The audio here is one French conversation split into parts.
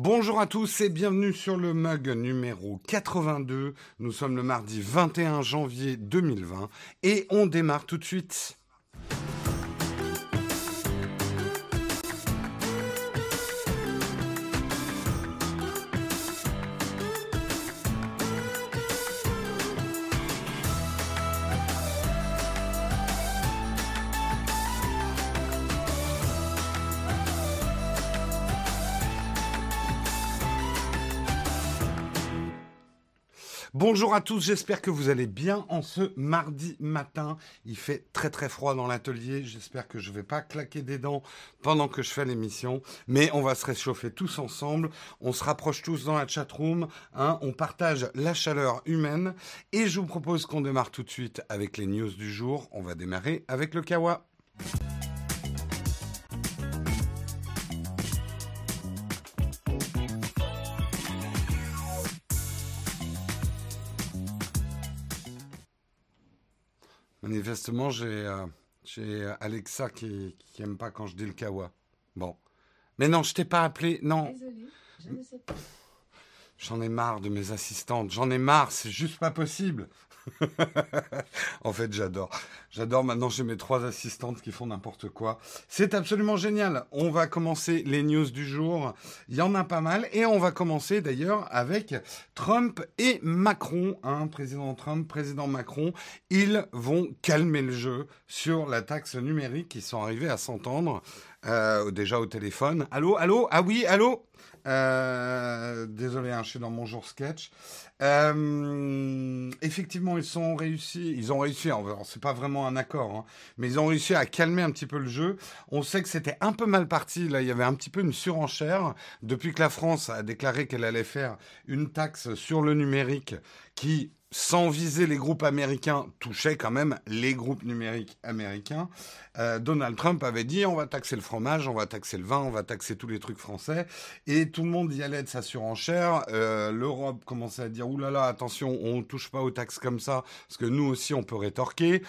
Bonjour à tous et bienvenue sur le mug numéro 82. Nous sommes le mardi 21 janvier 2020 et on démarre tout de suite. Bonjour à tous, j'espère que vous allez bien en ce mardi matin. Il fait très très froid dans l'atelier, j'espère que je ne vais pas claquer des dents pendant que je fais l'émission, mais on va se réchauffer tous ensemble, on se rapproche tous dans la chatroom, hein, on partage la chaleur humaine et je vous propose qu'on démarre tout de suite avec les news du jour. On va démarrer avec le Kawa. Manifestement, j'ai euh, Alexa qui, qui aime pas quand je dis le kawa. Bon. Mais non, je t'ai pas appelé. Non. Désolée, je ne sais pas. J'en ai marre de mes assistantes. J'en ai marre, c'est juste pas possible. en fait, j'adore. J'adore. Maintenant, j'ai mes trois assistantes qui font n'importe quoi. C'est absolument génial. On va commencer les news du jour. Il y en a pas mal. Et on va commencer d'ailleurs avec Trump et Macron. Hein, président Trump, président Macron. Ils vont calmer le jeu sur la taxe numérique. Ils sont arrivés à s'entendre. Euh, déjà au téléphone. Allô, allô? Ah oui, allô? Euh, désolé, hein, je suis dans mon jour sketch. Euh, effectivement, ils sont réussi. Ils ont réussi. C'est pas vraiment un accord, hein, mais ils ont réussi à calmer un petit peu le jeu. On sait que c'était un peu mal parti. Là, il y avait un petit peu une surenchère depuis que la France a déclaré qu'elle allait faire une taxe sur le numérique qui sans viser les groupes américains, touchait quand même les groupes numériques américains. Euh, Donald Trump avait dit on va taxer le fromage, on va taxer le vin, on va taxer tous les trucs français. Et tout le monde y allait de sa surenchère. Euh, L'Europe commençait à dire oulala, attention, on ne touche pas aux taxes comme ça, parce que nous aussi on peut rétorquer.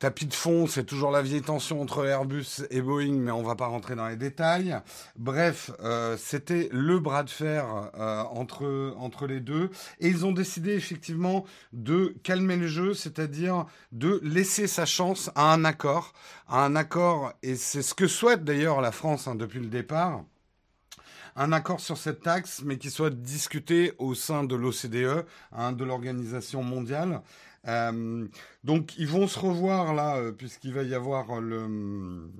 Tapis de fond, c'est toujours la vieille tension entre Airbus et Boeing, mais on va pas rentrer dans les détails. Bref, euh, c'était le bras de fer euh, entre, entre les deux. Et ils ont décidé effectivement de calmer le jeu, c'est-à-dire de laisser sa chance à un accord. À un accord, et c'est ce que souhaite d'ailleurs la France hein, depuis le départ un accord sur cette taxe, mais qui soit discuté au sein de l'OCDE, hein, de l'Organisation mondiale. Euh, donc ils vont se revoir là, euh, puisqu'il va y avoir le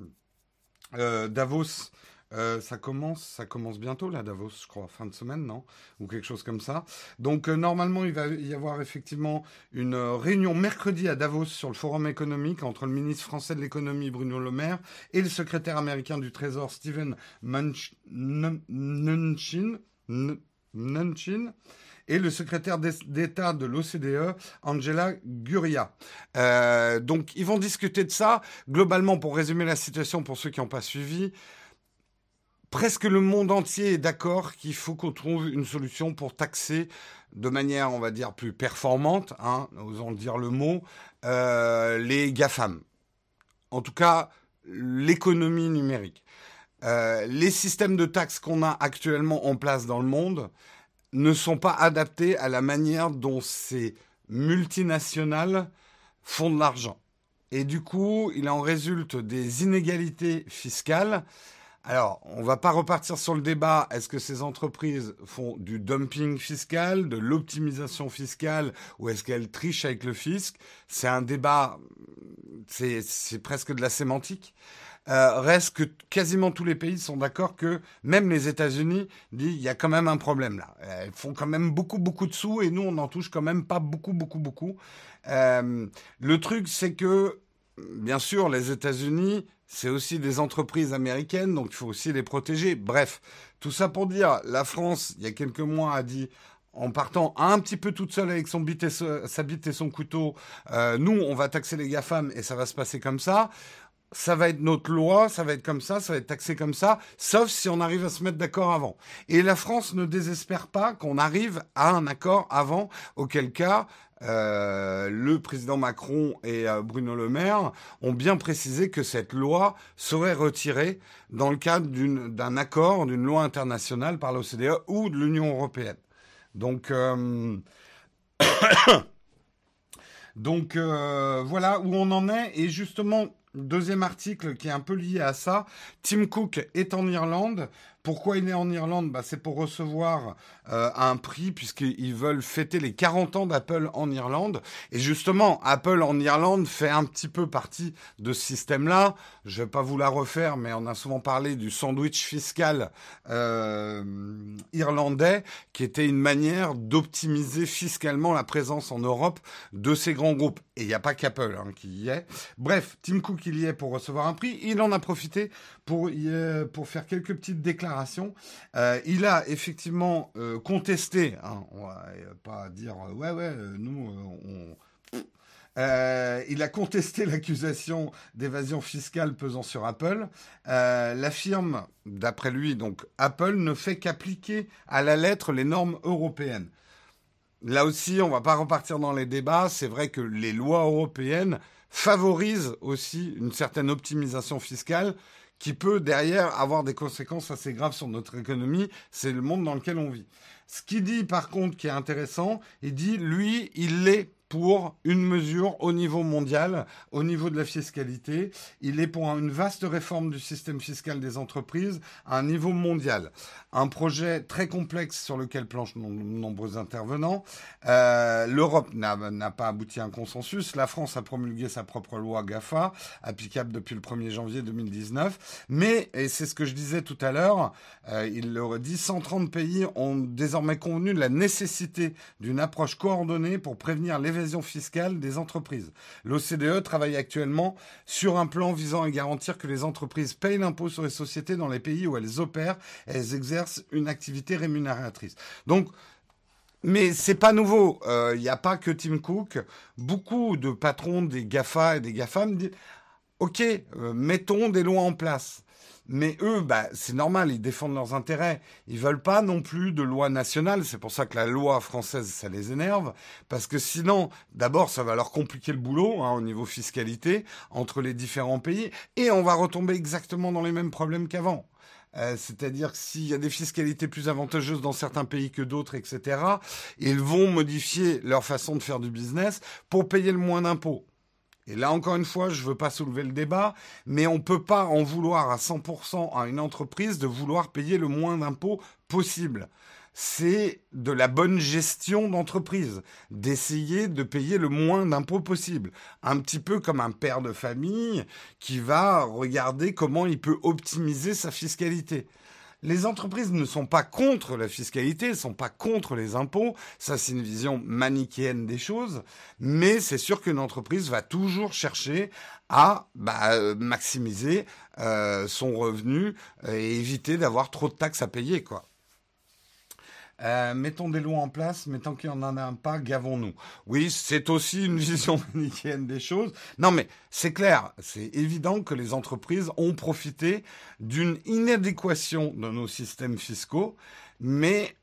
euh, Davos. ça commence, ça commence bientôt là, Davos, je crois, fin de semaine, non? Ou quelque chose comme ça. Donc normalement, il va y avoir effectivement une réunion mercredi à Davos sur le forum économique entre le ministre français de l'économie Bruno Le Maire et le secrétaire américain du Trésor Steven Mnuchin et le secrétaire d'État de l'OCDE, Angela Guria. Euh, donc, ils vont discuter de ça. Globalement, pour résumer la situation, pour ceux qui n'ont pas suivi, presque le monde entier est d'accord qu'il faut qu'on trouve une solution pour taxer de manière, on va dire, plus performante, hein, osons dire le mot, euh, les GAFAM. En tout cas, l'économie numérique. Euh, les systèmes de taxes qu'on a actuellement en place dans le monde, ne sont pas adaptés à la manière dont ces multinationales font de l'argent. Et du coup, il en résulte des inégalités fiscales. Alors, on ne va pas repartir sur le débat, est-ce que ces entreprises font du dumping fiscal, de l'optimisation fiscale, ou est-ce qu'elles trichent avec le fisc? C'est un débat, c'est presque de la sémantique. Euh, reste que quasiment tous les pays sont d'accord que même les États-Unis disent il y a quand même un problème là. Elles font quand même beaucoup beaucoup de sous et nous on n'en touche quand même pas beaucoup beaucoup beaucoup. Euh, le truc c'est que bien sûr les États-Unis c'est aussi des entreprises américaines donc il faut aussi les protéger. Bref, tout ça pour dire la France il y a quelques mois a dit en partant un petit peu toute seule avec son bite sa bite et son couteau, euh, nous, on va taxer les GAFAM et ça va se passer comme ça ça va être notre loi, ça va être comme ça, ça va être taxé comme ça, sauf si on arrive à se mettre d'accord avant. Et la France ne désespère pas qu'on arrive à un accord avant, auquel cas euh, le président Macron et euh, Bruno Le Maire ont bien précisé que cette loi serait retirée dans le cadre d'un accord, d'une loi internationale par l'OCDE ou de l'Union européenne. Donc, euh, donc voilà où on en est. Et justement, deuxième article qui est un peu lié à ça, Tim Cook est en Irlande. Pourquoi il est en Irlande? Bah, C'est pour recevoir euh, un prix puisqu'ils veulent fêter les 40 ans d'Apple en Irlande. Et justement, Apple en Irlande fait un petit peu partie de ce système-là. Je ne vais pas vous la refaire, mais on a souvent parlé du sandwich fiscal euh, irlandais, qui était une manière d'optimiser fiscalement la présence en Europe de ces grands groupes. Et il n'y a pas qu'Apple hein, qui y est. Bref, Tim Cook il y est pour recevoir un prix. Il en a profité pour, pour faire quelques petites déclarations. Euh, il a effectivement euh, contesté, hein, on va pas dire euh, ouais ouais nous on il a contesté l'accusation d'évasion fiscale pesant sur Apple. la firme, d'après lui, donc Apple, ne fait qu'appliquer à la lettre les normes européennes. Là aussi, on va pas repartir dans les débats. C'est vrai que les lois européennes favorisent aussi une certaine optimisation fiscale qui peut derrière avoir des conséquences assez graves sur notre économie. C'est le monde dans lequel on vit. Ce qu'il dit par contre qui est intéressant, il dit lui, il l'est pour une mesure au niveau mondial, au niveau de la fiscalité. Il est pour une vaste réforme du système fiscal des entreprises à un niveau mondial un projet très complexe sur lequel planchent de nombreux intervenants. Euh, L'Europe n'a pas abouti à un consensus. La France a promulgué sa propre loi GAFA, applicable depuis le 1er janvier 2019. Mais, et c'est ce que je disais tout à l'heure, euh, il le redit, 130 pays ont désormais convenu de la nécessité d'une approche coordonnée pour prévenir fiscale des entreprises. L'OCDE travaille actuellement sur un plan visant à garantir que les entreprises payent l'impôt sur les sociétés dans les pays où elles opèrent et elles exercent une activité rémunératrice. Donc, mais c'est pas nouveau. Il euh, n'y a pas que Tim Cook. Beaucoup de patrons des GAFA et des GAFAM disent OK, euh, mettons des lois en place. Mais eux, bah, c'est normal, ils défendent leurs intérêts. Ils veulent pas non plus de loi nationale. C'est pour ça que la loi française, ça les énerve. Parce que sinon, d'abord, ça va leur compliquer le boulot hein, au niveau fiscalité entre les différents pays. Et on va retomber exactement dans les mêmes problèmes qu'avant. Euh, c'est-à-dire que s'il y a des fiscalités plus avantageuses dans certains pays que d'autres, etc., ils vont modifier leur façon de faire du business pour payer le moins d'impôts. Et là, encore une fois, je ne veux pas soulever le débat, mais on ne peut pas en vouloir à 100% à une entreprise de vouloir payer le moins d'impôts possible c'est de la bonne gestion d'entreprise, d'essayer de payer le moins d'impôts possible. Un petit peu comme un père de famille qui va regarder comment il peut optimiser sa fiscalité. Les entreprises ne sont pas contre la fiscalité, ne sont pas contre les impôts. Ça, c'est une vision manichéenne des choses. Mais c'est sûr qu'une entreprise va toujours chercher à bah, euh, maximiser euh, son revenu et éviter d'avoir trop de taxes à payer, quoi. Euh, mettons des lois en place, mais tant qu'il n'y en a pas, gavons-nous. Oui, c'est aussi une vision manichéenne des choses. Non, mais c'est clair, c'est évident que les entreprises ont profité d'une inadéquation de nos systèmes fiscaux, mais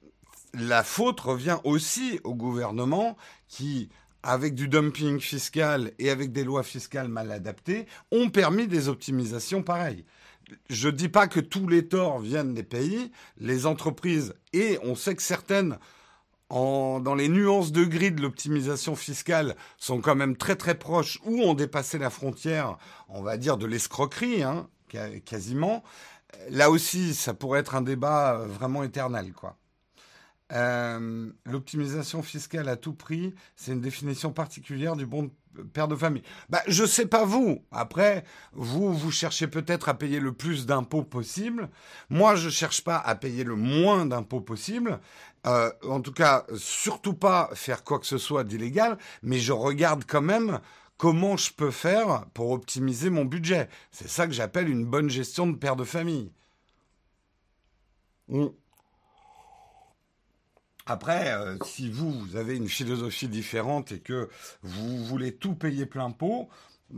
la faute revient aussi au gouvernement qui avec du dumping fiscal et avec des lois fiscales mal adaptées, ont permis des optimisations pareilles je ne dis pas que tous les torts viennent des pays, les entreprises, et on sait que certaines, dans les nuances de gris de l'optimisation fiscale, sont quand même très très proches ou ont dépassé la frontière, on va dire, de l'escroquerie, hein, quasiment. Là aussi, ça pourrait être un débat vraiment éternel, quoi. Euh, l'optimisation fiscale à tout prix, c'est une définition particulière du bon père de famille. Bah, je sais pas vous. Après, vous, vous cherchez peut-être à payer le plus d'impôts possible. Moi, je cherche pas à payer le moins d'impôts possible. Euh, en tout cas, surtout pas faire quoi que ce soit d'illégal, mais je regarde quand même comment je peux faire pour optimiser mon budget. C'est ça que j'appelle une bonne gestion de père de famille. Après, euh, si vous, vous avez une philosophie différente et que vous voulez tout payer plein pot,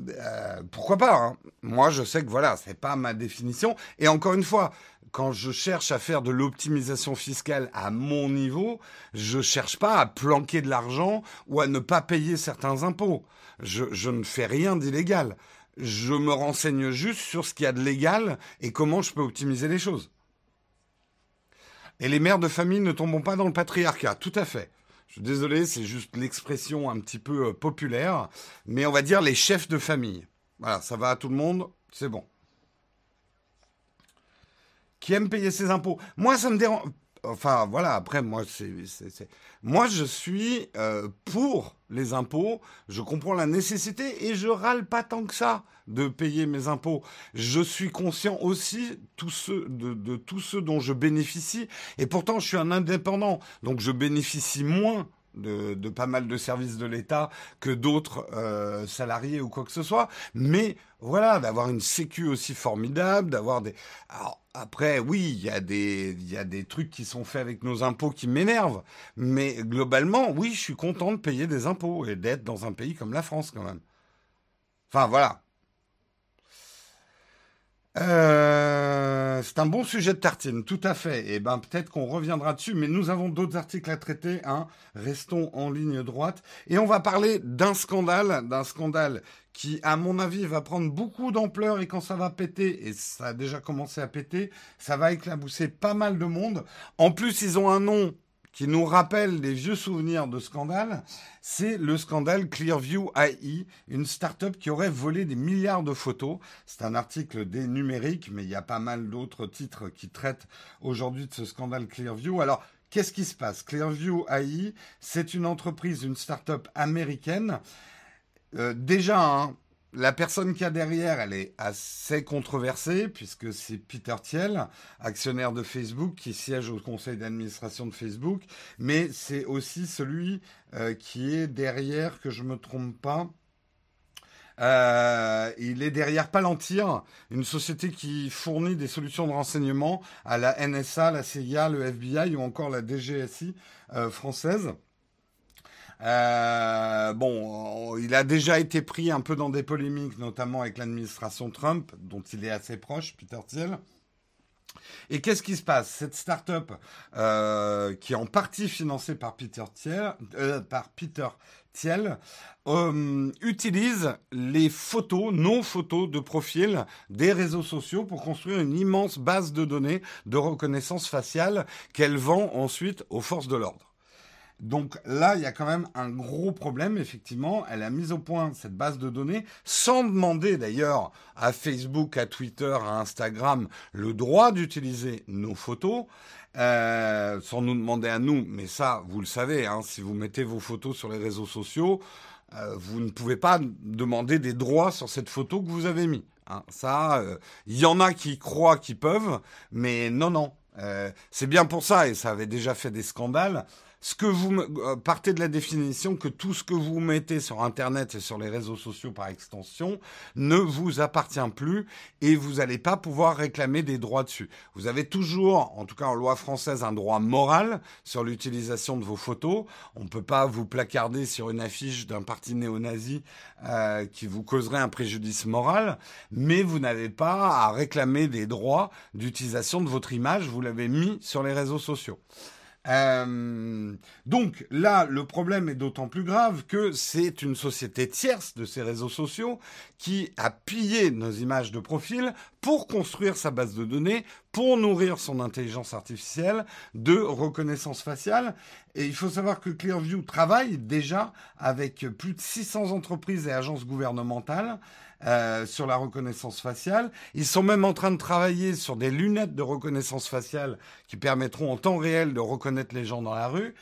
euh, pourquoi pas hein. Moi, je sais que voilà, c'est pas ma définition. Et encore une fois, quand je cherche à faire de l'optimisation fiscale à mon niveau, je cherche pas à planquer de l'argent ou à ne pas payer certains impôts. Je, je ne fais rien d'illégal. Je me renseigne juste sur ce qu'il y a de légal et comment je peux optimiser les choses. Et les mères de famille ne tombons pas dans le patriarcat, tout à fait. Je suis désolé, c'est juste l'expression un petit peu euh, populaire, mais on va dire les chefs de famille. Voilà, ça va à tout le monde, c'est bon. Qui aime payer ses impôts? Moi, ça me dérange. Enfin, voilà, après, moi, c'est, moi je suis euh, pour les impôts, je comprends la nécessité et je râle pas tant que ça de payer mes impôts. Je suis conscient aussi de, de tous ceux dont je bénéficie. Et pourtant je suis un indépendant, donc je bénéficie moins de, pas mal de services de l'État que d'autres euh, salariés ou quoi que ce soit. Mais voilà, d'avoir une sécu aussi formidable, d'avoir des... Alors, après, oui, il y, a des, y a des trucs qui sont faits avec nos impôts qui m'énervent. Mais globalement, oui, je suis content de payer des impôts et d'être dans un pays comme la France quand même. Enfin, voilà. Euh, c'est un bon sujet de tartine, tout à fait. Et eh ben peut-être qu'on reviendra dessus, mais nous avons d'autres articles à traiter. Hein. Restons en ligne droite et on va parler d'un scandale, d'un scandale qui, à mon avis, va prendre beaucoup d'ampleur et quand ça va péter, et ça a déjà commencé à péter, ça va éclabousser pas mal de monde. En plus, ils ont un nom qui nous rappelle des vieux souvenirs de scandale, c'est le scandale Clearview AI, une start-up qui aurait volé des milliards de photos. C'est un article des numériques, mais il y a pas mal d'autres titres qui traitent aujourd'hui de ce scandale Clearview. Alors, qu'est-ce qui se passe? Clearview AI, c'est une entreprise, une start-up américaine. Euh, déjà, hein, la personne qui a derrière, elle est assez controversée, puisque c'est Peter Thiel, actionnaire de Facebook, qui siège au conseil d'administration de Facebook, mais c'est aussi celui euh, qui est derrière, que je me trompe pas, euh, il est derrière Palantir, une société qui fournit des solutions de renseignement à la NSA, la CIA, le FBI ou encore la DGSI euh, française. Euh, bon, il a déjà été pris un peu dans des polémiques, notamment avec l'administration Trump, dont il est assez proche, Peter Thiel. Et qu'est-ce qui se passe? Cette start-up, euh, qui est en partie financée par Peter Thiel, euh, Peter Thiel euh, utilise les photos, non photos de profil des réseaux sociaux pour construire une immense base de données de reconnaissance faciale qu'elle vend ensuite aux forces de l'ordre. Donc là, il y a quand même un gros problème, effectivement. Elle a mis au point cette base de données sans demander d'ailleurs à Facebook, à Twitter, à Instagram le droit d'utiliser nos photos. Euh, sans nous demander à nous, mais ça, vous le savez, hein, si vous mettez vos photos sur les réseaux sociaux, euh, vous ne pouvez pas demander des droits sur cette photo que vous avez mis. Hein. Ça, euh, il y en a qui croient qu'ils peuvent, mais non, non. c'est bien pour ça, et ça avait déjà fait des scandales ce que vous euh, partez de la définition que tout ce que vous mettez sur Internet et sur les réseaux sociaux par extension ne vous appartient plus et vous n'allez pas pouvoir réclamer des droits dessus. Vous avez toujours, en tout cas en loi française, un droit moral sur l'utilisation de vos photos. On ne peut pas vous placarder sur une affiche d'un parti néo-nazi euh, qui vous causerait un préjudice moral, mais vous n'avez pas à réclamer des droits d'utilisation de votre image. Vous l'avez mis sur les réseaux sociaux. Euh, donc là, le problème est d'autant plus grave que c'est une société tierce de ces réseaux sociaux qui a pillé nos images de profil pour construire sa base de données, pour nourrir son intelligence artificielle de reconnaissance faciale. Et il faut savoir que Clearview travaille déjà avec plus de 600 entreprises et agences gouvernementales euh, sur la reconnaissance faciale. Ils sont même en train de travailler sur des lunettes de reconnaissance faciale qui permettront en temps réel de reconnaître les gens dans la rue.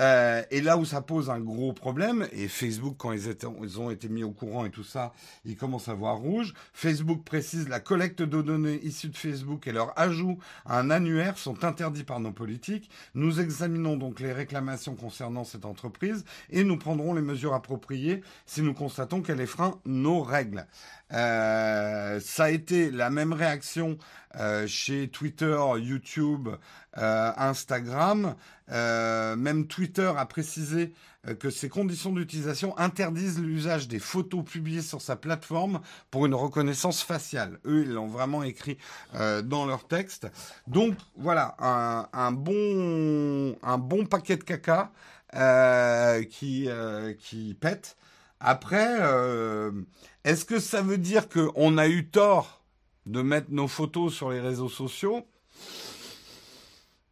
Euh, et là où ça pose un gros problème, et Facebook, quand ils, ont été mis au courant et tout ça, ils commencent à voir rouge. Facebook précise la collecte de données issues de Facebook et leur ajout à un annuaire sont interdits par nos politiques. Nous examinons donc les réclamations concernant cette entreprise et nous prendrons les mesures appropriées si nous constatons qu'elle effreint nos règles. Euh, ça a été la même réaction euh, chez Twitter, YouTube euh, Instagram, euh, même Twitter a précisé euh, que ces conditions d'utilisation interdisent l'usage des photos publiées sur sa plateforme pour une reconnaissance faciale. Eux, ils l'ont vraiment écrit dans leur texte. Donc voilà, un, bon, un bon paquet de caca qui, qui pète. Après, est-ce que ça veut dire qu'on a eu tort de mettre nos photos sur les réseaux sociaux?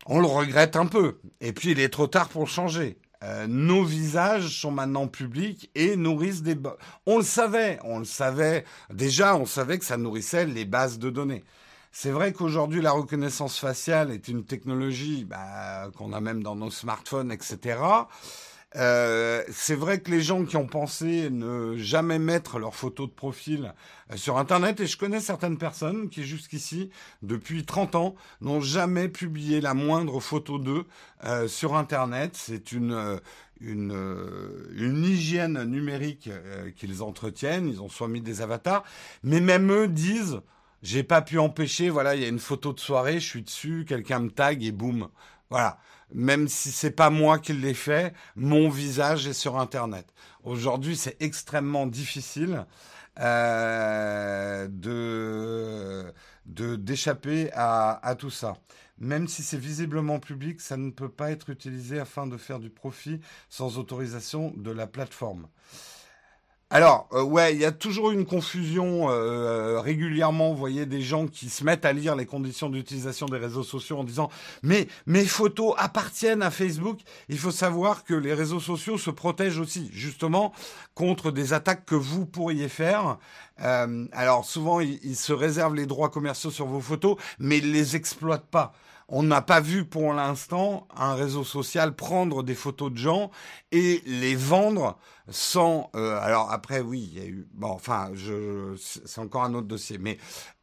On le regrette un peu. Et puis il est trop tard pour changer. Euh, nos visages sont maintenant publics et nourrissent des... On le savait, on le savait. Déjà, on savait que ça nourrissait les bases de données. C'est vrai qu'aujourd'hui, la reconnaissance faciale est une technologie bah, qu'on a même dans nos smartphones, etc. Euh, c'est vrai que les gens qui ont pensé ne jamais mettre leurs photos de profil euh, sur Internet, et je connais certaines personnes qui jusqu'ici, depuis 30 ans, n'ont jamais publié la moindre photo d'eux euh, sur Internet. C'est une, une, une, hygiène numérique qu'ils entretiennent. Ils ont soit mis des avatars, mais même eux disent, j'ai pas pu empêcher, voilà, il y a une photo de soirée, je suis dessus, quelqu'un me tag et boum. Voilà même si c'est pas moi qui l'ai fait, mon visage est sur Internet. Aujourd'hui, c'est extrêmement difficile euh, de d'échapper à, à tout ça. Même si c'est visiblement public, ça ne peut pas être utilisé afin de faire du profit sans autorisation de la plateforme. Alors, euh, ouais, il y a toujours une confusion euh, régulièrement. Vous voyez des gens qui se mettent à lire les conditions d'utilisation des réseaux sociaux en disant mais mes photos appartiennent à Facebook. Il faut savoir que les réseaux sociaux se protègent aussi justement contre des attaques que vous pourriez faire. Euh, alors souvent, ils, ils, se réservent les droits commerciaux sur vos photos, mais ils les exploitent pas on n'a pas vu pour l'instant un réseau social prendre des photos de gens et les vendre sans. Euh, alors après, oui, il y a eu. Bon, enfin, c'est encore un autre dossier, mais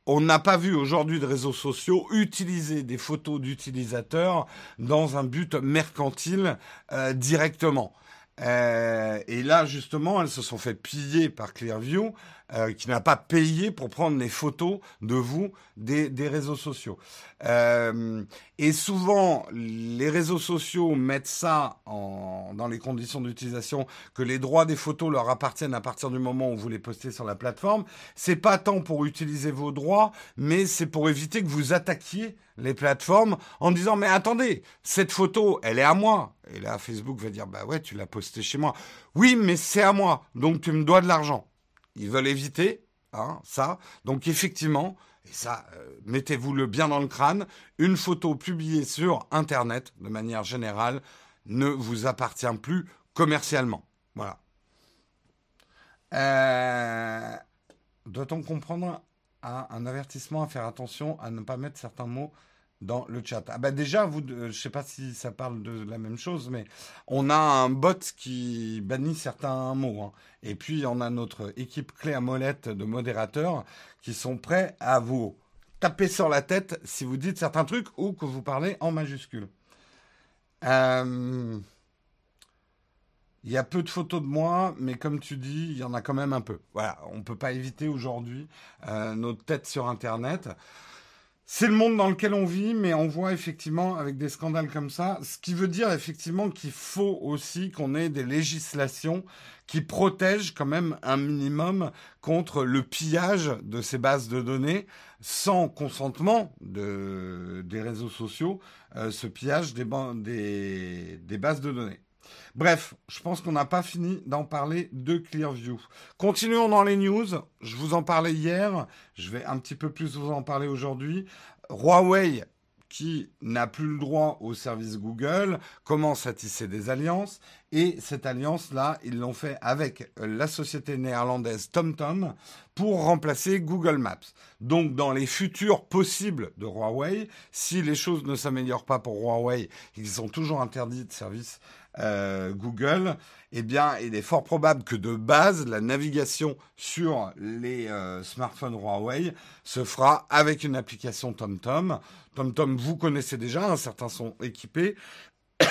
on n'a pas vu aujourd'hui de réseaux sociaux utiliser des photos d'utilisateurs dans un but mercantile euh, directement. Euh, et là, justement, elles se sont fait piller par Clearview euh, qui n'a pas payé pour prendre les photos de vous des, réseaux sociaux. Euh, et souvent, les réseaux sociaux mettent ça dans les conditions d'utilisation que les droits des photos leur appartiennent à partir du moment où vous les postez sur la plateforme. C'est pas tant pour utiliser vos droits, mais c'est pour éviter que vous attaquiez les plateformes en disant mais attendez, cette photo, elle est à moi. Et là, Facebook va dire bah ouais, tu l'as postée chez moi. Oui, mais c'est à moi, donc tu me dois de l'argent. Ils veulent éviter hein, ça. Donc effectivement, et ça, euh, mettez-vous-le bien dans le crâne, une photo publiée sur Internet, de manière générale, ne vous appartient plus commercialement. Voilà. Euh, doit-on comprendre un avertissement à faire attention à ne pas mettre certains mots dans le chat. Ah bah déjà, vous, euh, je sais pas si ça parle de la même chose, mais on a un bot qui bannit certains mots. Hein. Et puis on a notre équipe clé à molette de modérateurs qui sont prêts à vous taper sur la tête si vous dites certains trucs ou que vous parlez en majuscule. Euh, il y a peu de photos de moi, mais comme tu dis, il y en a quand même un peu. Voilà, on ne peut pas éviter aujourd'hui euh, notre tête sur Internet. C'est le monde dans lequel on vit, mais on voit effectivement avec des scandales comme ça, ce qui veut dire effectivement qu'il faut aussi qu'on ait des législations qui protègent quand même un minimum contre le pillage de ces bases de données sans consentement de, des réseaux sociaux, euh, ce pillage des bases de données. Bref, je pense qu'on n'a pas fini d'en parler de Clearview. Continuons dans les news. Je vous en parlais hier. Je vais un petit peu plus vous en parler aujourd'hui. Huawei qui n'a plus le droit au service Google, commence à tisser des alliances. Et cette alliance-là, ils l'ont fait avec la société néerlandaise TomTom pour remplacer Google Maps. Donc, dans les futurs possibles de Huawei, si les choses ne s'améliorent pas pour Huawei, ils sont toujours interdits de service euh, Google, eh bien, il est fort probable que de base, la navigation sur les euh, smartphones Huawei se fera avec une application TomTom. TomTom, vous connaissez déjà, hein, certains sont équipés.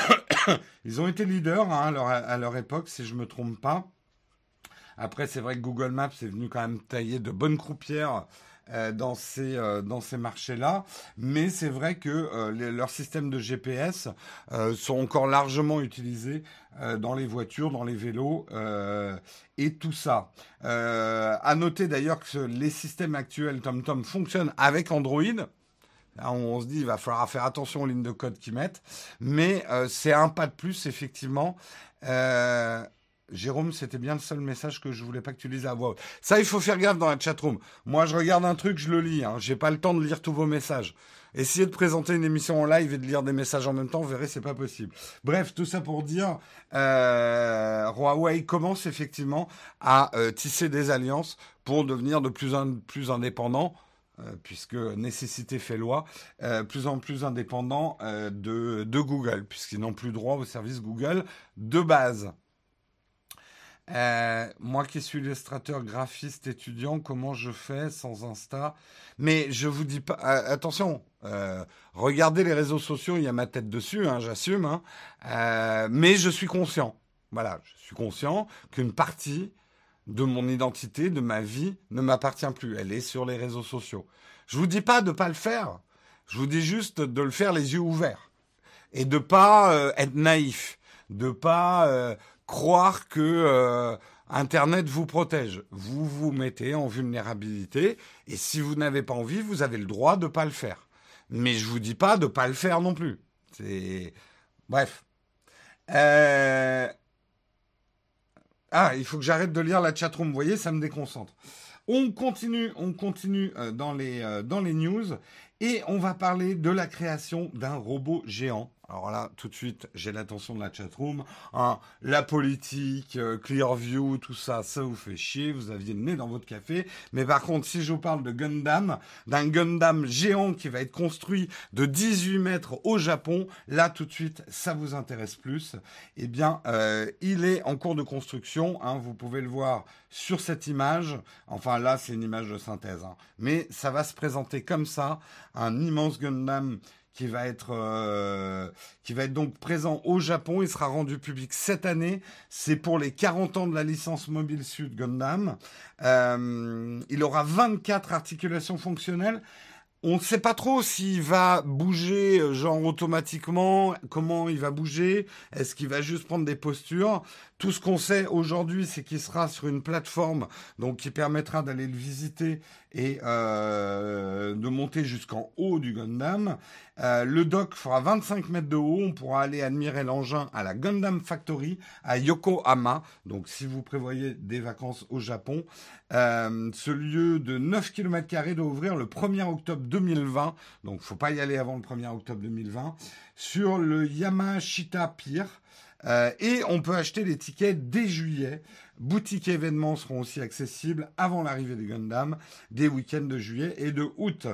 Ils ont été leaders hein, à, leur, à, leur, époque, si je ne me trompe pas. Après, c'est vrai que Google Maps est venu quand même tailler de bonnes croupières dans ces dans ces marchés-là, mais c'est vrai que leurs systèmes de GPS sont encore largement utilisés dans les voitures, dans les vélos et tout ça. à noter d'ailleurs que les systèmes actuels TomTom fonctionnent avec Android on se dit, il va falloir faire attention aux lignes de code qu'ils mettent. Mais euh, c'est un pas de plus, effectivement. Euh, Jérôme, c'était bien le seul message que je voulais pas que tu lises à voix Ça, il faut faire gaffe dans la chatroom. Moi, je regarde un truc, je le lis. Hein. J'ai pas le temps de lire tous vos messages. Essayez de présenter une émission en live et de lire des messages en même temps, vous verrez, c'est pas possible. Bref, tout ça pour dire, euh, Huawei commence effectivement à tisser des alliances pour devenir de plus en plus indépendant euh, puisque nécessité fait loi, euh, plus en plus indépendant euh, de, de, Google, puisqu'ils n'ont plus droit au service Google de base. Moi qui suis illustrateur, graphiste, étudiant, comment je fais sans Insta? Mais je vous dis pas. attention, regardez les réseaux sociaux, il y a ma tête dessus, hein, j'assume. Hein, mais je suis conscient. Voilà, je suis conscient qu'une partie de mon identité, de ma vie, ne m'appartient plus. Elle est sur les réseaux sociaux. Je vous dis pas de pas le faire. Je vous dis juste de le faire les yeux ouverts et de pas euh, être naïf, de pas euh, croire que euh, Internet vous protège. Vous vous mettez en vulnérabilité et si vous n'avez pas envie, vous avez le droit de pas le faire. Mais je vous dis pas de pas le faire non plus. C'est bref. Euh, ah, il faut que j'arrête de lire la chatroom. Vous voyez, ça me déconcentre. On continue, on continue euh, dans les, dans les news et on va parler de la création d'un robot géant alors là, tout de suite, j'ai l'attention de la chatroom. Hein, la politique, euh, Clearview, tout ça, ça vous fait chier. Vous aviez le nez dans votre café. Mais par contre, si je vous parle de Gundam, d'un Gundam géant qui va être construit de 18 mètres au Japon, là, tout de suite, ça vous intéresse plus. Eh bien, euh, il est en cours de construction. Hein, vous pouvez le voir sur cette image. Enfin, là, c'est une image de synthèse. Hein. Mais ça va se présenter comme ça. Un immense Gundam qui va être euh, qui va être donc présent au Japon. Il sera rendu public cette année. C'est pour les 40 ans de la licence Mobile Suit Gundam. Euh, il aura 24 articulations fonctionnelles. On ne sait pas trop s'il va bouger euh, genre automatiquement, comment il va bouger, est-ce qu'il va juste prendre des postures? Tout ce qu'on sait aujourd'hui, c'est qu'il sera sur une plateforme donc qui permettra d'aller le visiter et euh, de monter jusqu'en haut du Gundam. Euh, le dock fera 25 mètres de haut. On pourra aller admirer l'engin à la Gundam Factory à Yokohama. Donc si vous prévoyez des vacances au Japon, euh, ce lieu de 9 km doit ouvrir le 1er octobre 2020. Donc faut pas y aller avant le 1er octobre 2020. Sur le Yamashita Pier. Euh, et on peut acheter les tickets dès juillet. Boutiques et événements seront aussi accessibles avant l'arrivée des Gundam, des week-ends de juillet et de août.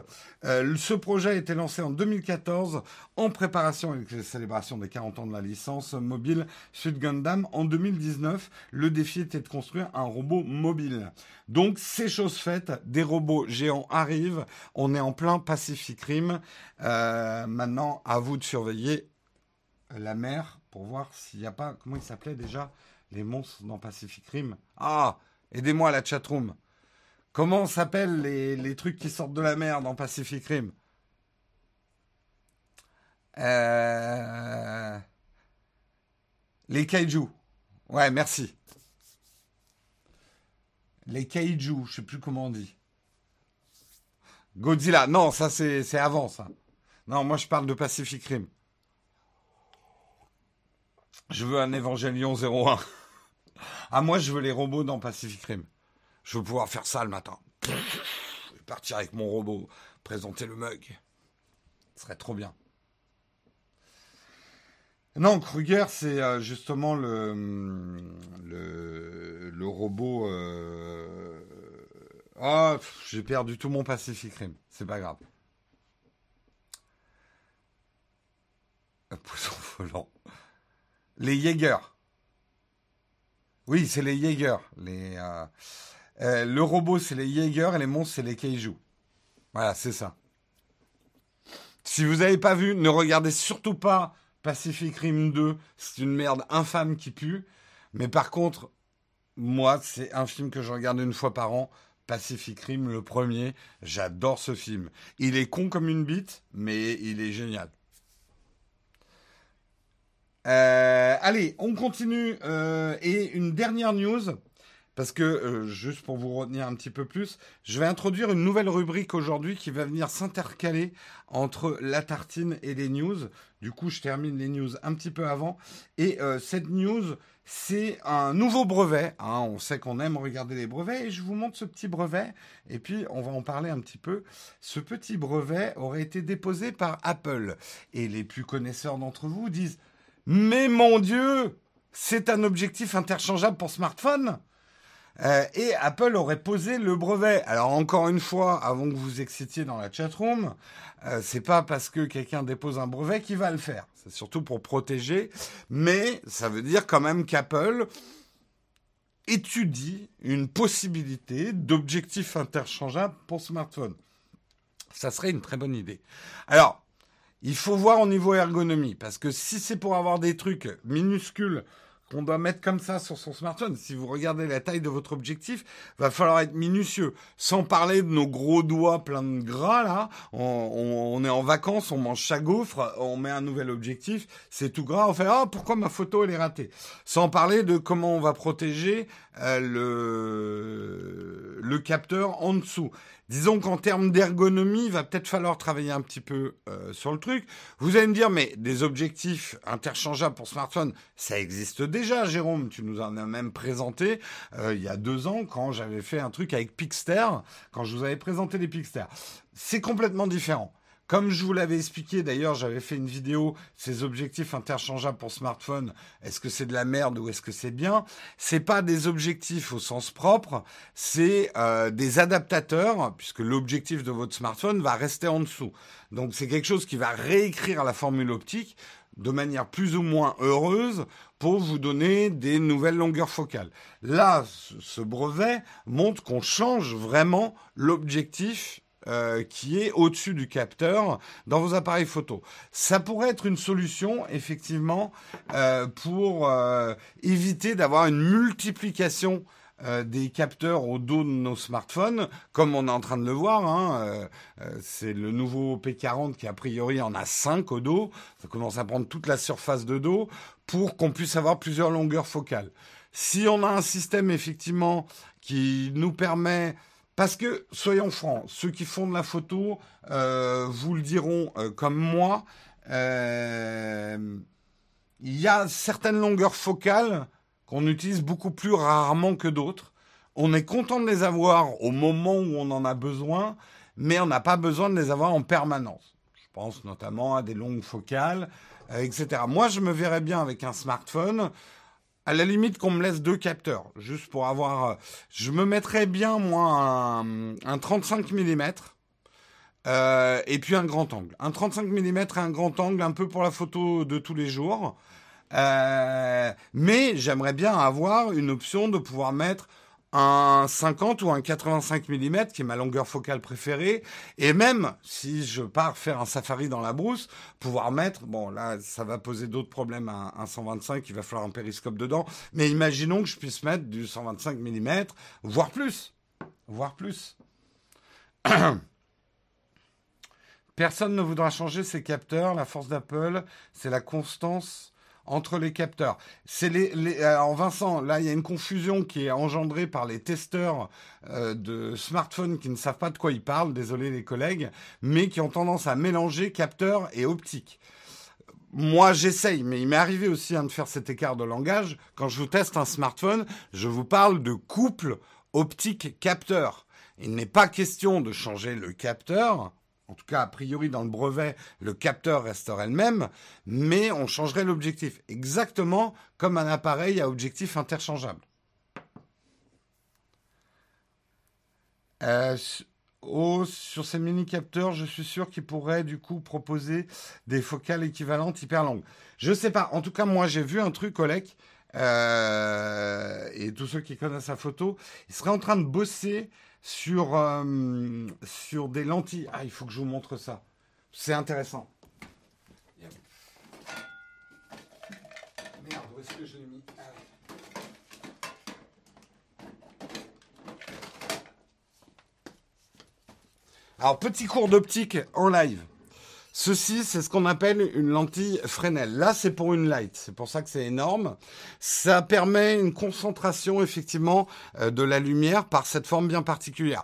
Euh, ce projet a été lancé en 2014 en préparation avec les célébrations des 40 ans de la licence mobile Sud Gundam. En 2019, le défi était de construire un robot mobile. Donc c'est chose faite, des robots géants arrivent, on est en plein Pacific Rim. Euh, maintenant, à vous de surveiller la mer pour voir s'il n'y a pas, comment il s'appelait déjà les monstres dans Pacific Rim. Ah, aidez-moi à la chatroom. Comment s'appellent les, trucs qui sortent de la mer dans Pacific Rim? Euh... Les kaiju. Ouais, merci. Les kaiju, je sais plus comment on dit. Godzilla. Non, ça c'est avant ça. Non, moi je parle de Pacific Rim. Je veux un Evangelion 01. Ah, moi, je veux les robots dans Pacific Rim. Je veux pouvoir faire ça le matin. partir avec mon robot, présenter le mug. Ce serait trop bien. Non, Kruger, c'est euh, justement le, le, robot. Oh, j'ai perdu tout mon Pacific Rim. C'est pas grave. Un poisson volant. Les Jaeger. Oui, c'est les Jaeger. Les, euh, euh, le robot, c'est les Jaeger et les monstres, c'est les Kaiju. Voilà, c'est ça. Si vous n'avez pas vu, ne regardez surtout pas Pacific Rim 2. C'est une merde infâme qui pue. Mais par contre, moi, c'est un film que je regarde une fois par an Pacific Rim, le premier. J'adore ce film. Il est con comme une bite, mais il est génial. Euh, allez, on continue. Euh, et une dernière news, parce que, euh, juste pour vous retenir un petit peu plus, je vais introduire une nouvelle rubrique aujourd'hui qui va venir s'intercaler entre la tartine et les news. Du coup, je termine les news un petit peu avant. Et cette news, c'est un nouveau brevet. Hein. on sait qu'on aime regarder les brevets et je vous montre ce petit brevet. Et puis, on va en parler un petit peu. Ce petit brevet aurait été déposé par Apple. Et les plus connaisseurs d'entre vous disent mais mon Dieu, c'est un objectif interchangeable pour smartphone. Euh, et Apple aurait posé le brevet. Alors encore une fois, avant que vous excitiez dans la chatroom, euh, c'est pas parce que quelqu'un dépose un brevet qu'il va le faire. C'est surtout pour protéger, mais ça veut dire quand même qu'Apple étudie une possibilité d'objectif interchangeable pour smartphone. Ça serait une très bonne idée. Alors, il faut voir au niveau ergonomie, parce que si c'est pour avoir des trucs minuscules qu'on doit mettre comme ça sur son smartphone, si vous regardez la taille de votre objectif, va falloir être minutieux. Sans parler de nos gros doigts pleins de gras là, on, est en vacances, on mange sa gaufre, on met un nouvel objectif, c'est tout gras, on fait ah pourquoi ma photo elle est ratée? Sans parler de comment on va protéger euh, le capteur en dessous. Disons qu'en termes d'ergonomie, il va peut-être falloir travailler un petit peu euh, sur le truc. Vous allez me dire, mais des objectifs interchangeables pour smartphone, ça existe déjà, Jérôme. Tu nous en as même présenté euh, il y a deux ans quand j'avais fait un truc avec Pixter, quand je vous avais présenté les Pixter. C'est complètement différent. Comme je vous l'avais expliqué, d'ailleurs, j'avais fait une vidéo, ces objectifs interchangeables pour smartphone, est-ce que c'est de la merde ou est-ce que c'est bien? C'est pas des objectifs au sens propre, c'est euh, des adaptateurs, puisque l'objectif de votre smartphone va rester en dessous. Donc c'est quelque chose qui va réécrire la formule optique de manière plus ou moins heureuse pour vous donner des nouvelles longueurs focales. Là, ce brevet montre qu'on change vraiment l'objectif euh, qui est au-dessus du capteur dans vos appareils photo. Ça pourrait être une solution, effectivement, euh, pour euh, éviter d'avoir une multiplication des capteurs au dos de nos smartphones, comme on est en train de le voir. Hein, c'est le nouveau P40 qui a priori en a 5 au dos. Ça commence à prendre toute la surface de dos pour qu'on puisse avoir plusieurs longueurs focales. Si on a un système effectivement qui nous permet parce que, soyons francs, ceux qui font de la photo euh, vous le diront euh, comme moi, euh, il y a certaines longueurs focales qu'on utilise beaucoup plus rarement que d'autres. On est content de les avoir au moment où on en a besoin, mais on n'a pas besoin de les avoir en permanence. Je pense notamment à des longues focales, etc. Moi, je me verrais bien avec un smartphone à la limite qu'on me laisse deux capteurs, juste pour avoir. Euh, je me mettrais bien moi un, 35 mm euh, et puis un grand angle. Un 35 mm et un grand angle, un peu pour la photo de tous les jours. Euh, mais j'aimerais bien avoir une option de pouvoir mettre un 50 ou un 85 mm qui est ma longueur focale préférée. Et même si je pars faire un safari dans la brousse pouvoir mettre bon là ça va poser d'autres problèmes à un 125 il va falloir un périscope dedans. Mais imaginons que je puisse mettre du 125 mm voire plus. Voire plus. Personne ne voudra changer ses capteurs. La force d'Apple, c'est la constance entre les capteurs. C'est les, alors Vincent, là il y a une confusion qui est engendrée par les testeurs euh, de smartphones qui ne savent pas de quoi ils parlent, désolé les collègues, mais qui ont tendance à mélanger capteurs et optique. Moi, j'essaye, mais il m'est arrivé aussi hein, de faire cet écart de langage. Quand je vous teste un smartphone, je vous parle de couple optique-capteur. Il n'est pas question de changer le capteur, en tout cas a priori dans le brevet, le capteur resterait le même, mais on changerait l'objectif, exactement comme un appareil à objectif interchangeable. Euh, oh, sur ces mini capteurs, je suis sûr qu'ils pourraient du coup proposer des focales équivalentes hyper longues. Je sais pas. En tout cas, moi j'ai vu un truc, Olek, euh, tous ceux qui connaissent la photo, ils seraient en train de bosser sur, euh, sur des lentilles. Ah, il faut que je vous montre ça. C'est intéressant. Merde, où est-ce que je mis Alors, petit cours d'optique en live. Ceci, c'est ce qu'on appelle une lentille Fresnel. Là, c'est pour une light. C'est pour ça que c'est énorme. Ça permet une concentration, effectivement, euh, de la lumière par cette forme bien particulière.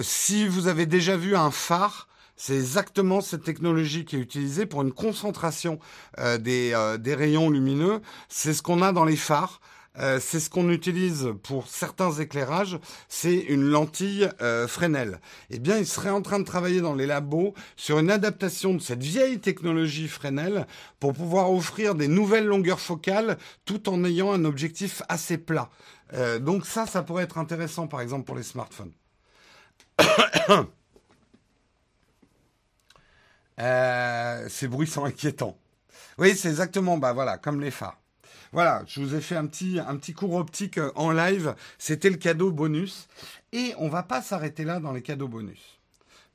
Si vous avez déjà vu un phare, c'est exactement cette technologie qui est utilisée pour une concentration euh, euh, des rayons lumineux. C'est ce qu'on a dans les phares. Euh, c'est ce qu'on utilise pour certains éclairages, c'est une lentille euh, Fresnel. Eh bien, il serait en train de travailler dans les labos sur une adaptation de cette vieille technologie Fresnel pour pouvoir offrir des nouvelles longueurs focales tout en ayant un objectif assez plat. Euh, donc ça, ça pourrait être intéressant, par exemple, pour les smartphones. ces bruits sont inquiétants. Oui, c'est exactement, bah voilà, comme les phares. Voilà, je vous ai fait un petit, un petit cours optique euh, en live. C'était le cadeau bonus. Et on va pas s'arrêter là dans les cadeaux bonus.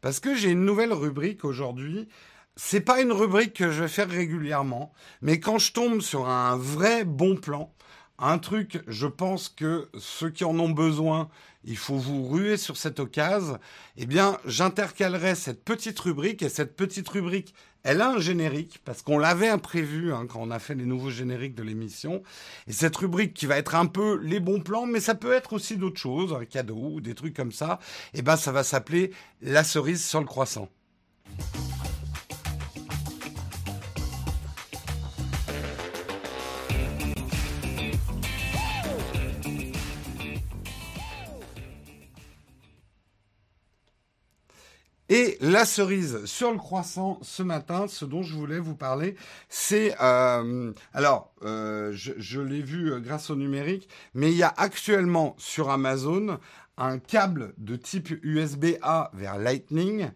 Parce que j'ai une nouvelle rubrique aujourd'hui. C'est pas une rubrique que je vais faire régulièrement, mais quand je tombe sur un vrai bon plan, un truc, je pense que ceux qui en ont besoin, il faut vous ruer sur cette occasion, eh bien, j'intercalerai cette petite rubrique, et cette petite rubrique, elle a un générique, parce qu'on l'avait imprévu hein, quand on a fait les nouveaux génériques de l'émission. Et cette rubrique qui va être un peu les bons plans, mais ça peut être aussi d'autres choses, un cadeau ou des trucs comme ça, eh ben ça va s'appeler la cerise sur le croissant. Et la cerise sur le croissant ce matin, ce dont je voulais vous parler, c'est euh, alors euh, je, l'ai vu euh, grâce au numérique, mais il y a actuellement sur Amazon un câble de type USB-A vers Lightning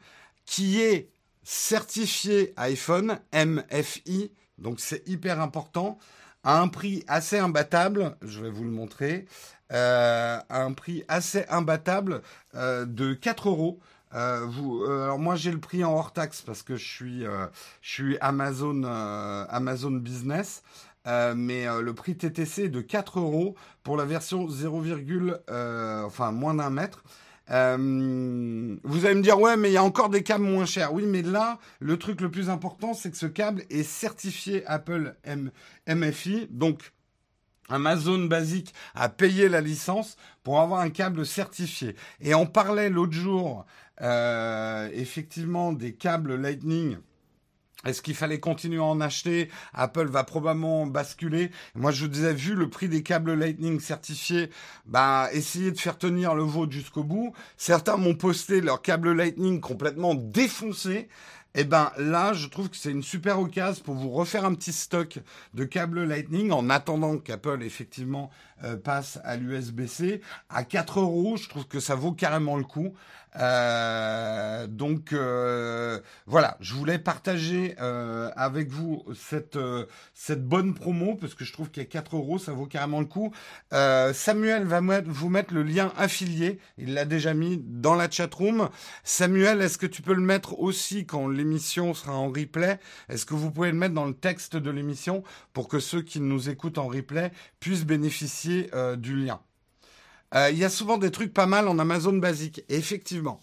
qui est certifié iPhone MFI, donc c'est hyper important, à un prix assez imbattable. Je vais vous le montrer. À un prix assez imbattable de 4 euros. Euh, euh, alors moi j'ai le prix en hors taxe parce que je suis, euh, Amazon, Amazon Business, mais le prix TTC est de 4 euros pour la version 0, enfin moins d'un mètre. vous allez me dire ouais mais il y a encore des câbles moins chers. Oui mais là le truc le plus important c'est que ce câble est certifié Apple M MFI donc Amazon Basic a payé la licence pour avoir un câble certifié. Et on parlait l'autre jour effectivement des câbles Lightning. Est-ce qu'il fallait continuer à en acheter? Apple va probablement basculer. Moi, je vous disais, vu le prix des câbles Lightning certifiés, bah, essayez de faire tenir le vôtre jusqu'au bout. Certains m'ont posté leur câble Lightning complètement défoncé. Et eh ben là, je trouve que c'est une super occasion pour vous refaire un petit stock de câbles Lightning en attendant qu'Apple effectivement euh, passe à l'USB-C à 4 euros. Je trouve que ça vaut carrément le coup. Euh, donc euh, voilà, je voulais partager avec vous cette cette bonne promo parce que je trouve qu'à 4 euros ça vaut carrément le coup. Samuel va vous mettre le lien affilié, il l'a déjà mis dans la chat room. Samuel, est-ce que tu peux le mettre aussi quand l'émission sera en replay? Est-ce que vous pouvez le mettre dans le texte de l'émission pour que ceux qui nous écoutent en replay puissent bénéficier du lien euh, il y a souvent des trucs pas mal en Amazon basique. Effectivement.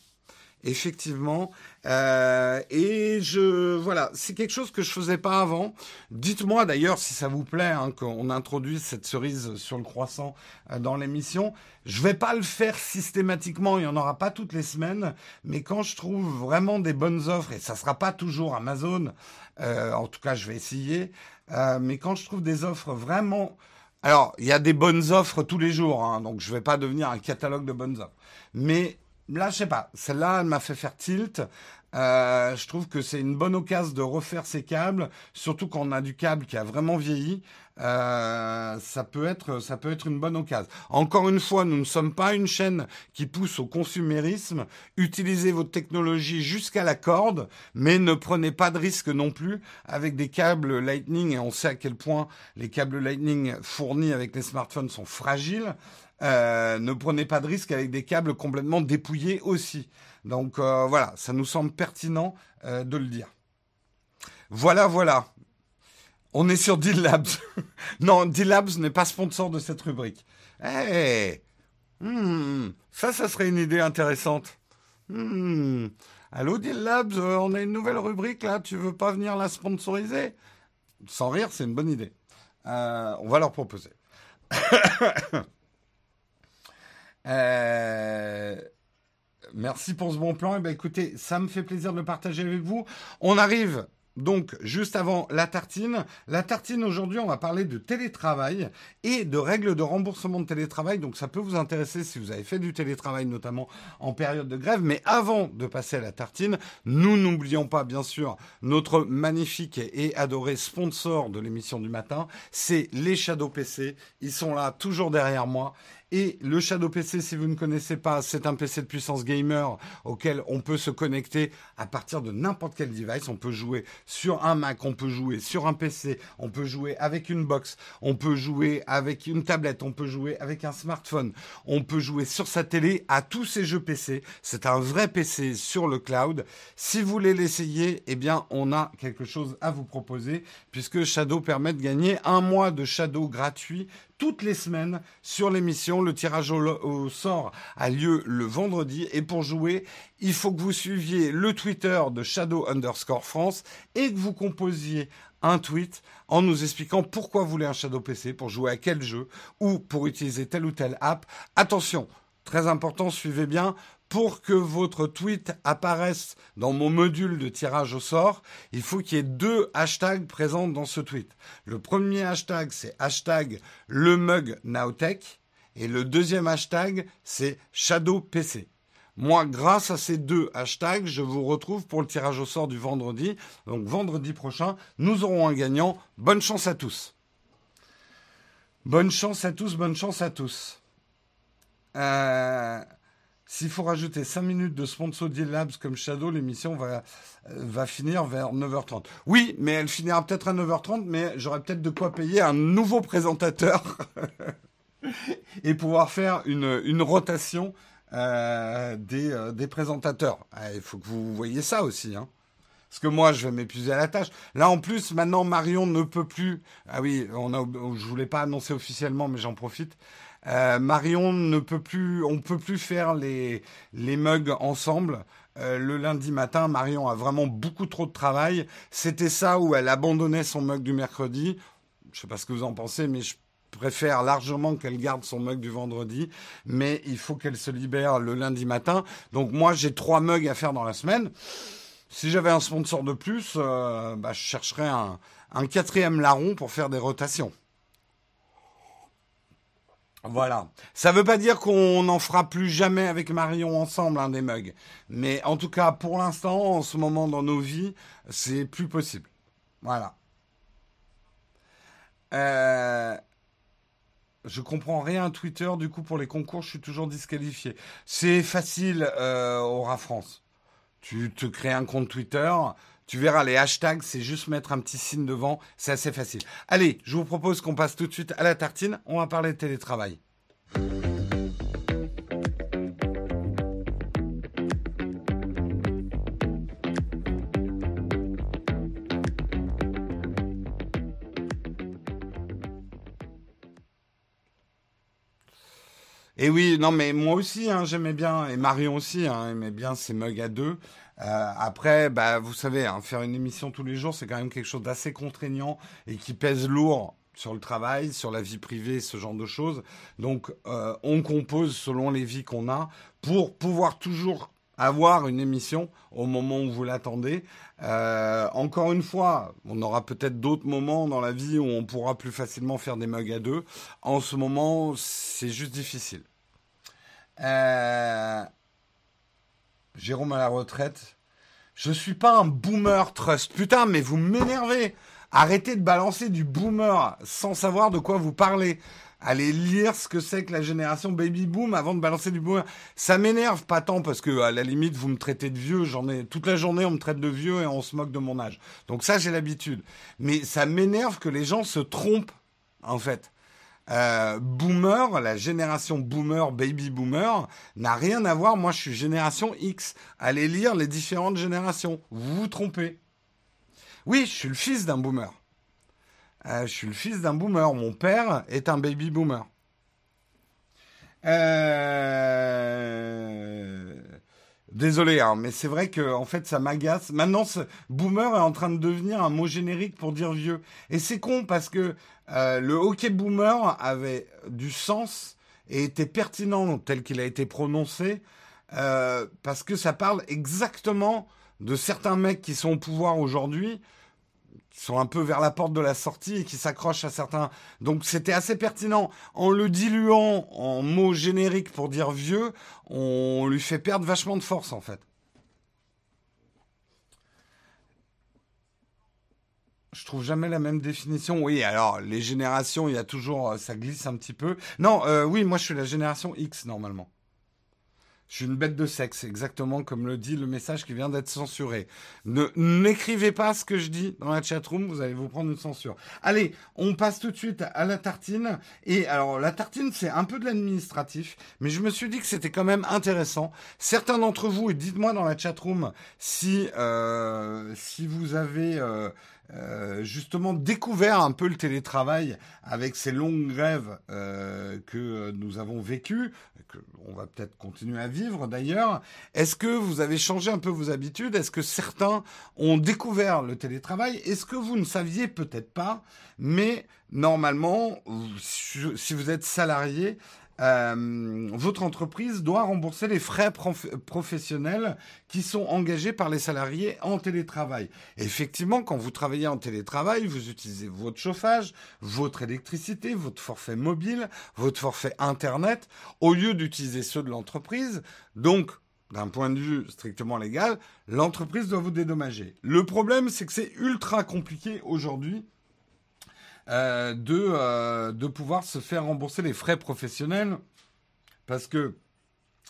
Effectivement. Euh, et je voilà, c'est quelque chose que je faisais pas avant. Dites-moi d'ailleurs si ça vous plaît hein, qu'on introduise cette cerise sur le croissant euh, dans l'émission. Je vais pas le faire systématiquement, il y en aura pas toutes les semaines, mais quand je trouve vraiment des bonnes offres et ça sera pas toujours Amazon, euh, en tout cas je vais essayer. Euh, mais quand je trouve des offres vraiment alors, il y a des bonnes offres tous les jours, hein, donc je ne vais pas devenir un catalogue de bonnes offres. Mais là, je sais pas, celle-là, elle m'a fait faire tilt. Euh, je trouve que c'est une bonne occasion de refaire ces câbles, surtout quand on a du câble qui a vraiment vieilli. Euh, ça peut être, ça peut être une bonne occasion. Encore une fois, nous ne sommes pas une chaîne qui pousse au consumérisme. Utilisez votre technologie jusqu'à la corde, mais ne prenez pas de risque non plus avec des câbles Lightning. Et on sait à quel point les câbles Lightning fournis avec les smartphones sont fragiles. Euh, ne prenez pas de risque avec des câbles complètement dépouillés aussi. Donc euh, voilà, ça nous semble pertinent de le dire. Voilà, voilà. On est sur Deal Labs. non, Deal Labs n'est pas sponsor de cette rubrique. Eh, hey, hmm, ça, ça serait une idée intéressante. Hmm. Allô, Deal Labs, euh, on a une nouvelle rubrique là, tu veux pas venir la sponsoriser? Sans rire, c'est une bonne idée. Euh, on va leur proposer. Euh, merci pour ce bon plan. Eh ben écoutez, ça me fait plaisir de le partager avec vous. On arrive donc, juste avant la tartine, la tartine aujourd'hui, on va parler de télétravail et de règles de remboursement de télétravail. Donc, ça peut vous intéresser si vous avez fait du télétravail, notamment en période de grève. Mais avant de passer à la tartine, nous n'oublions pas, bien sûr, notre magnifique et adoré sponsor de l'émission du matin, c'est les Shadow PC. Ils sont là, toujours derrière moi. Et le Shadow PC, si vous ne connaissez pas, c'est un PC de puissance gamer auquel on peut se connecter à partir de n'importe quel device. On peut jouer sur un Mac, on peut jouer sur un PC, on peut jouer avec une box, on peut jouer avec une tablette, on peut jouer avec un smartphone, on peut jouer sur sa télé à tous ces jeux PC. C'est un vrai PC sur le cloud. Si vous voulez l'essayer, eh bien, on a quelque chose à vous proposer puisque Shadow permet de gagner un mois de Shadow gratuit toutes les semaines sur l'émission. Le tirage au, sort a lieu le vendredi. Et pour jouer, il faut que vous suiviez le Twitter de Shadow underscore France et que vous composiez un tweet en nous expliquant pourquoi vous voulez un Shadow PC, pour jouer à quel jeu ou pour utiliser telle ou telle app. Attention, très important, suivez bien, pour que votre tweet apparaisse dans mon module de tirage au sort, il faut qu'il y ait deux hashtags présents dans ce tweet. Le premier hashtag, c'est hashtag le mug Nowtech. Et le deuxième hashtag, c'est ShadowPC. Moi, grâce à ces deux hashtags, je vous retrouve pour le tirage au sort du vendredi. Donc vendredi prochain, nous aurons un gagnant. Bonne chance à tous. Bonne chance à tous, bonne chance à tous. Euh, s'il faut rajouter 5 minutes de sponsor Deal Labs comme Shadow, l'émission va, euh, finir vers 9h30. Oui, mais elle finira peut-être à 9h30, mais j'aurai peut-être de quoi payer un nouveau présentateur et pouvoir faire une, rotation euh, des, euh, des, présentateurs. Ah, il faut que vous voyez ça aussi. Hein. Parce que moi, je vais m'épuiser à la tâche. Là, en plus, maintenant, Marion ne peut plus. Ah oui, on a, je voulais pas annoncer officiellement, mais j'en profite. Euh, Marion ne peut plus, on peut plus faire les, les mugs ensemble. Euh, le lundi matin, Marion a vraiment beaucoup trop de travail. C'était ça où elle abandonnait son mug du mercredi. Je sais pas ce que vous en pensez, mais je préfère largement qu'elle garde son mug du vendredi, mais il faut qu'elle se libère le lundi matin. Donc moi, j'ai trois mugs à faire dans la semaine. Si j'avais un sponsor de plus, euh, bah, je chercherais un, un quatrième larron pour faire des rotations. Voilà. Ça ne veut pas dire qu'on n'en fera plus jamais avec Marion ensemble un des mugs. Mais en tout cas, pour l'instant, en ce moment dans nos vies, c'est plus possible. Voilà. Euh, je comprends rien à Twitter, du coup, pour les concours, je suis toujours disqualifié. C'est facile, euh, Aura France. Tu te crées un compte Twitter, tu verras les hashtags, c'est juste mettre un petit signe devant, c'est assez facile. Allez, je vous propose qu'on passe tout de suite à la tartine, on va parler de télétravail. Et oui, non, mais moi aussi, hein, j'aimais bien, et Marion aussi, hein, aimait bien ces mugs à deux. Euh, après, bah, vous savez, hein, faire une émission tous les jours, c'est quand même quelque chose d'assez contraignant et qui pèse lourd sur le travail, sur la vie privée, ce genre de choses. Donc, euh, on compose selon les vies qu'on a pour pouvoir toujours avoir une émission au moment où vous l'attendez. Euh, encore une fois, on aura peut-être d'autres moments dans la vie où on pourra plus facilement faire des mugs à deux. En ce moment, c'est juste difficile. Euh, Jérôme à la retraite. Je suis pas un boomer trust. Putain, mais vous m'énervez. Arrêtez de balancer du boomer sans savoir de quoi vous parlez. Allez lire ce que c'est que la génération baby boom avant de balancer du boomer. Ça m'énerve pas tant parce que à la limite vous me traitez de vieux. J'en ai toute la journée on me traite de vieux et on se moque de mon âge. Donc ça j'ai l'habitude. Mais ça m'énerve que les gens se trompent en fait. Euh, boomer, la génération boomer, baby boomer, n'a rien à voir. Moi, je suis génération X. Allez lire les différentes générations. Vous vous trompez. Oui, je suis le fils d'un boomer. Euh, je suis le fils d'un boomer. Mon père est un baby boomer. Euh, Désolé, hein, mais c'est vrai que en fait ça m'agace. Maintenant, boomer est en train de devenir un mot générique pour dire vieux. Et c'est con parce que euh, le hockey boomer avait du sens et était pertinent tel qu'il a été prononcé euh, parce que ça parle exactement de certains mecs qui sont au pouvoir aujourd'hui qui sont un peu vers la porte de la sortie et qui s'accrochent à certains. Donc c'était assez pertinent. En le diluant en mots génériques pour dire vieux, on lui fait perdre vachement de force en fait. Je trouve jamais la même définition. Oui, alors les générations, il y a toujours, ça glisse un petit peu. Non, euh, oui, moi je suis la génération X normalement. Je suis une bête de sexe, exactement comme le dit le message qui vient d'être censuré. Ne n'écrivez pas ce que je dis dans la chatroom, vous allez vous prendre une censure. Allez, on passe tout de suite à la tartine. Et alors la tartine, c'est un peu de l'administratif, mais je me suis dit que c'était quand même intéressant. Certains d'entre vous, et dites-moi dans la chatroom si euh, si vous avez euh, euh, justement découvert un peu le télétravail avec ces longues grèves euh, que nous avons vécues, que on va peut-être continuer à vivre d'ailleurs. Est-ce que vous avez changé un peu vos habitudes? Est-ce que certains ont découvert le télétravail? Est-ce que vous ne saviez peut-être pas Mais normalement, si vous êtes salarié, euh, votre entreprise doit rembourser les frais professionnels qui sont engagés par les salariés en télétravail. effectivement, quand vous travaillez en télétravail, vous utilisez votre chauffage, votre électricité, votre forfait mobile, votre forfait Internet, au lieu d'utiliser ceux de l'entreprise. Donc, d'un point de vue strictement légal, l'entreprise doit vous dédommager. Le problème, c'est que c'est ultra compliqué aujourd'hui euh, de, euh, de pouvoir se faire rembourser les frais professionnels parce que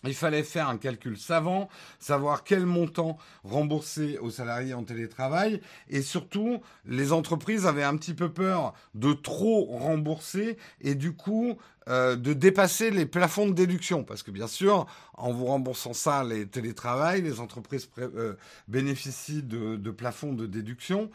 il fallait faire un calcul savant, savoir quel montant rembourser aux salariés en télétravail. Et surtout, les entreprises avaient un petit peu peur de trop rembourser et du coup euh, de dépasser les plafonds de déduction. Parce que bien sûr, en vous remboursant ça, les télétravail, les entreprises bénéficient de, plafonds de déduction.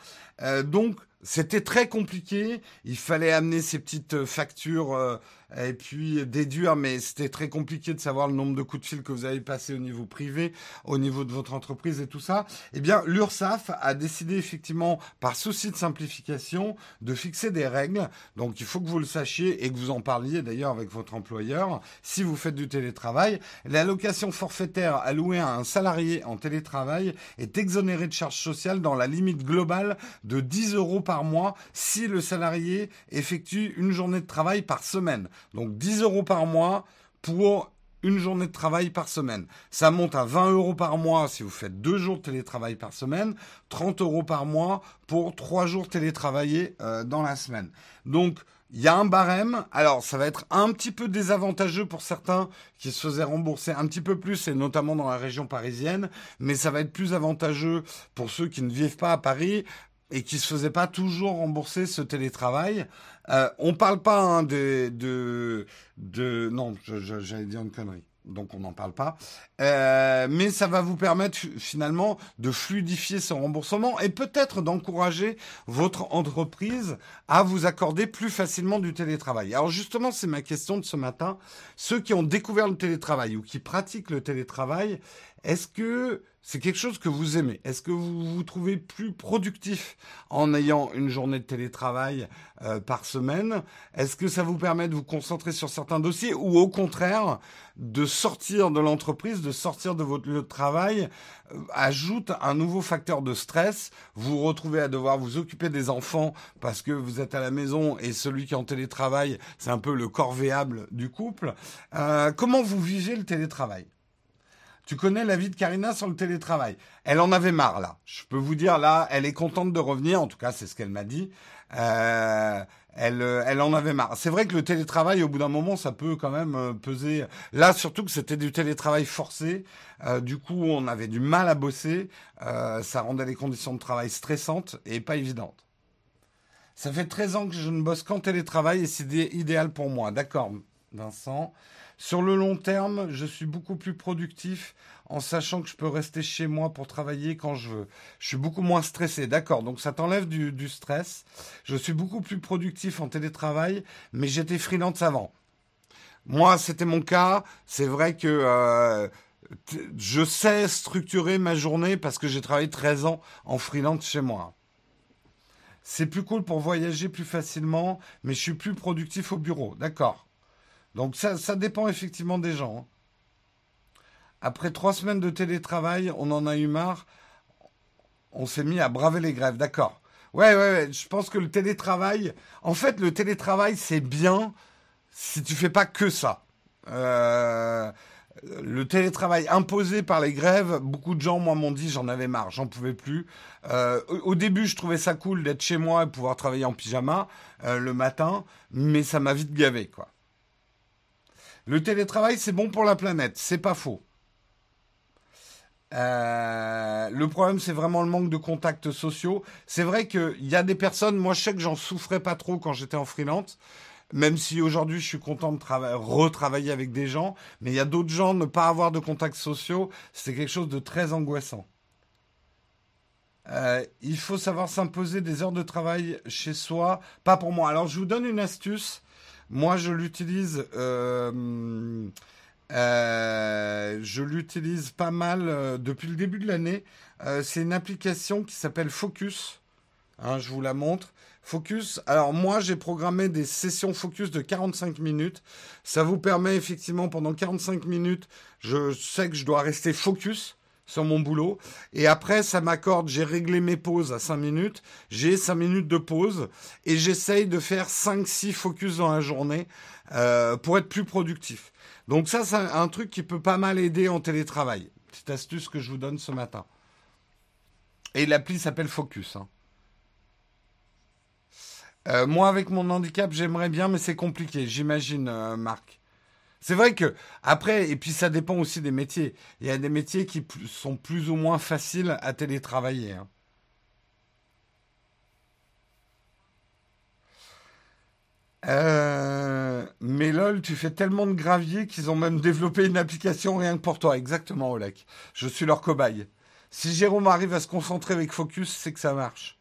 donc, c'était très compliqué. Il fallait amener ces petites euh, factures euh, et puis déduire, mais c'était très compliqué de savoir le nombre de coups de fil que vous avez passé au niveau privé, au niveau de votre entreprise et tout ça. Eh bien, l'URSSAF a décidé effectivement, par souci de simplification, de fixer des règles. Donc, il faut que vous le sachiez et que vous en parliez d'ailleurs avec votre employeur. Si vous faites du télétravail, l'allocation forfaitaire allouée à un salarié en télétravail est exonérée de charges sociales dans la limite globale de 10 euros par mois si le salarié effectue une journée de travail par semaine. Donc 10 euros par mois pour une journée de travail par semaine. Ça monte à 20 euros par mois si vous faites deux jours de télétravail par semaine, 30 euros par mois pour trois jours télétravaillés euh, dans la semaine. Donc il y a un barème. Alors, ça va être un petit peu désavantageux pour certains qui se faisaient rembourser un petit peu plus, et notamment dans la région parisienne, mais ça va être plus avantageux pour ceux qui ne vivent pas à Paris et qui se faisait pas toujours rembourser ce télétravail. Euh, on parle pas hein, de, de, de, non, j'allais dire une connerie. Donc on n'en parle pas. Euh, mais ça va vous permettre finalement de fluidifier ce remboursement et peut-être d'encourager votre entreprise à vous accorder plus facilement du télétravail. Alors justement, c'est ma question de ce matin. Ceux qui ont découvert le télétravail ou qui pratiquent le télétravail, est-ce que c'est quelque chose que vous aimez. Est-ce que vous vous trouvez plus productif en ayant une journée de télétravail euh, par semaine? Est-ce que ça vous permet de vous concentrer sur certains dossiers ou au contraire de sortir de l'entreprise, de sortir de votre lieu de travail euh, ajoute un nouveau facteur de stress? Vous retrouvez à devoir vous occuper des enfants parce que vous êtes à la maison et celui qui est en télétravail, c'est un peu le corvéable du couple. Euh, comment vous vivez le télétravail? Tu connais la vie de Karina sur le télétravail? Elle en avait marre là. Je peux vous dire là, elle est contente de revenir. En tout cas, c'est ce qu'elle m'a dit. Euh, elle, euh, elle en avait marre. C'est vrai que le télétravail, au bout d'un moment, ça peut quand même euh, peser. Là, surtout que c'était du télétravail forcé. du coup, on avait du mal à bosser. ça rendait les conditions de travail stressantes et pas évidentes. Ça fait 13 ans que je ne bosse qu'en télétravail et c'est idéal pour moi. D'accord, Vincent. Sur le long terme, je suis beaucoup plus productif en sachant que je peux rester chez moi pour travailler quand je veux. Je suis beaucoup moins stressé, d'accord. Donc ça t'enlève du, stress. Je suis beaucoup plus productif en télétravail, mais j'étais freelance avant. Moi, c'était mon cas. C'est vrai que euh, je sais structurer ma journée parce que j'ai travaillé 13 ans en freelance chez moi. C'est plus cool pour voyager plus facilement, mais je suis plus productif au bureau. D'accord. Donc ça, dépend effectivement des gens. Hein. Après trois semaines de télétravail, on en a eu marre. On s'est mis à braver les grèves. D'accord. Ouais, ouais, ouais. Je pense que le télétravail, en fait, le télétravail, c'est bien si tu fais pas que ça. Euh, le télétravail imposé par les grèves, beaucoup de gens, moi, m'ont dit j'en avais marre, j'en pouvais plus. Euh, au début, je trouvais ça cool d'être chez moi et pouvoir travailler en pyjama euh, le matin, mais ça m'a vite gavé, quoi. Le télétravail, c'est bon pour la planète, c'est pas faux. Euh, le problème, c'est vraiment le manque de contacts sociaux. C'est vrai qu'il y a des personnes, moi je sais que j'en souffrais pas trop quand j'étais en freelance, même si aujourd'hui je suis content de retravailler avec des gens, mais il y a d'autres gens, ne pas avoir de contacts sociaux, c'est quelque chose de très angoissant. Euh, il faut savoir s'imposer des heures de travail chez soi, pas pour moi. Alors je vous donne une astuce. Moi je l'utilise. Euh, euh, je l'utilise pas mal depuis le début de l'année. c'est une application qui s'appelle Focus. Hein, je vous la montre. Focus. Alors moi, j'ai programmé des sessions focus de 45 minutes. Ça vous permet effectivement pendant 45 minutes, je sais que je dois rester focus sur mon boulot. Et après, ça m'accorde, j'ai réglé mes pauses à 5 minutes. J'ai 5 minutes de pause. Et j'essaye de faire 5-6 focus dans la journée euh, pour être plus productif. Donc ça, c'est un truc qui peut pas mal aider en télétravail. Petite astuce que je vous donne ce matin. Et l'appli s'appelle Focus. Hein. Euh, moi, avec mon handicap, j'aimerais bien, mais c'est compliqué, j'imagine, euh, Marc. C'est vrai que, après, et puis ça dépend aussi des métiers. Il y a des métiers qui sont plus ou moins faciles à télétravailler. Hein. Euh, mais lol, tu fais tellement de gravier qu'ils ont même développé une application rien que pour toi. Exactement, Olek. Je suis leur cobaye. Si Jérôme arrive à se concentrer avec Focus, c'est que ça marche.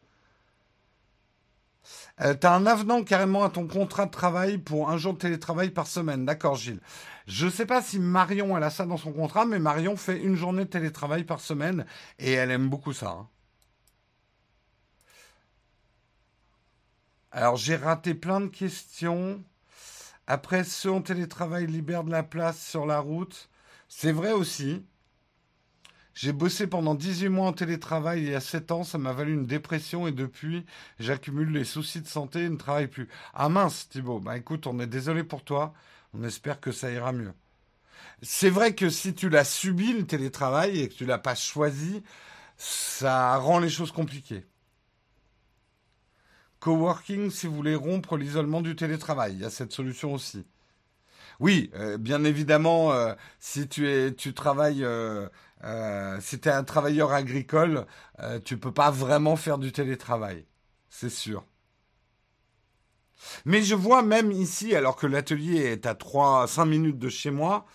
Euh, tu un avenant carrément à ton contrat de travail pour un jour de télétravail par semaine. D'accord, Gilles. Je ne sais pas si Marion, elle a ça dans son contrat, mais Marion fait une journée de télétravail par semaine et elle aime beaucoup ça. Hein. Alors, j'ai raté plein de questions. Après, en télétravail libèrent de la place sur la route. C'est vrai aussi. J'ai bossé pendant 18 mois en télétravail et à 7 ans, ça m'a valu une dépression et depuis, j'accumule les soucis de santé et ne travaille plus. Ah mince, Thibaut. Bah écoute, on est désolé pour toi. On espère que ça ira mieux. C'est vrai que si tu l'as subi, le télétravail, et que tu l'as pas choisi, ça rend les choses compliquées. Coworking, si vous voulez rompre l'isolement du télétravail, il y a cette solution aussi. Oui, euh, bien évidemment, euh, si tu es, tu travailles euh, euh, si tu un travailleur agricole, euh, tu peux pas vraiment faire du télétravail. C'est sûr. Mais je vois même ici, alors que l'atelier est à 3, 5 minutes de chez moi,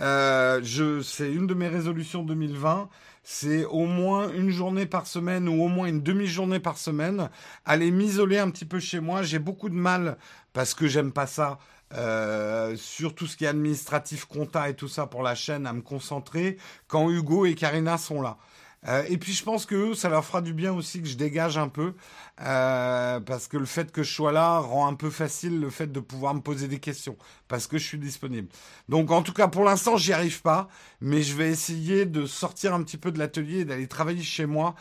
euh, c'est une de mes résolutions 2020, c'est au moins une journée par semaine ou au moins une demi-journée par semaine, aller m'isoler un petit peu chez moi. J'ai beaucoup de mal parce que j'aime pas ça euh, sur tout ce qui est administratif, compta et tout ça pour la chaîne, à me concentrer quand Hugo et Karina sont là. Euh, et puis je pense que ça leur fera du bien aussi que je dégage un peu, euh, parce que le fait que je sois là rend un peu facile le fait de pouvoir me poser des questions, parce que je suis disponible. Donc en tout cas, pour l'instant, j'y arrive pas, mais je vais essayer de sortir un petit peu de l'atelier et d'aller travailler chez moi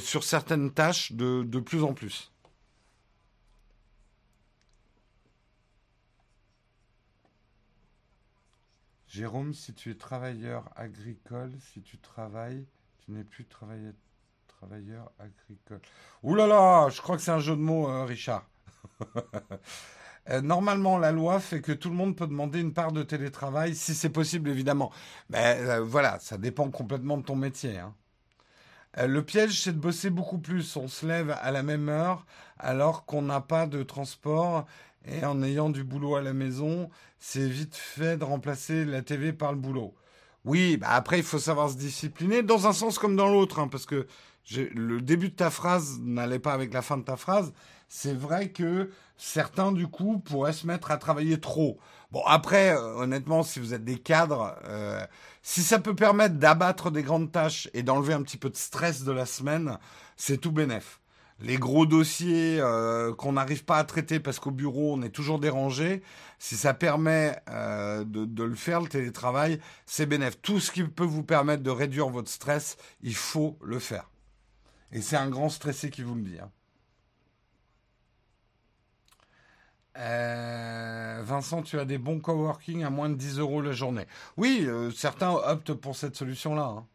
sur certaines tâches de, de plus en plus. Jérôme, si tu es travailleur agricole, si tu travailles, tu n'es plus travailleur, agricole. Ouh là là, je crois que c'est un jeu de mots, euh, Richard. Euh, normalement, la loi fait que tout le monde peut demander une part de télétravail, si c'est possible, évidemment. Mais euh, voilà, ça dépend complètement de ton métier. Hein. le piège, c'est de bosser beaucoup plus. On se lève à la même heure alors qu'on n'a pas de transport et en ayant du boulot à la maison, c'est vite fait de remplacer la TV par le boulot. Oui, bah après, il faut savoir se discipliner, dans un sens comme dans l'autre, hein, parce que le début de ta phrase n'allait pas avec la fin de ta phrase, c'est vrai que certains, du coup, pourraient se mettre à travailler trop. Bon, après, euh, honnêtement, si vous êtes des cadres, euh, si ça peut permettre d'abattre des grandes tâches et d'enlever un petit peu de stress de la semaine, c'est tout bénef. Les gros dossiers euh, qu'on n'arrive pas à traiter parce qu'au bureau on est toujours dérangé, si ça permet de, de, le faire, le télétravail, c'est bénef. Tout ce qui peut vous permettre de réduire votre stress, il faut le faire. Et c'est un grand stressé qui vous le dit. Hein. Euh, Vincent, tu as des bons coworking à moins de 10 euros la journée. Oui, euh, certains optent pour cette solution-là. Hein.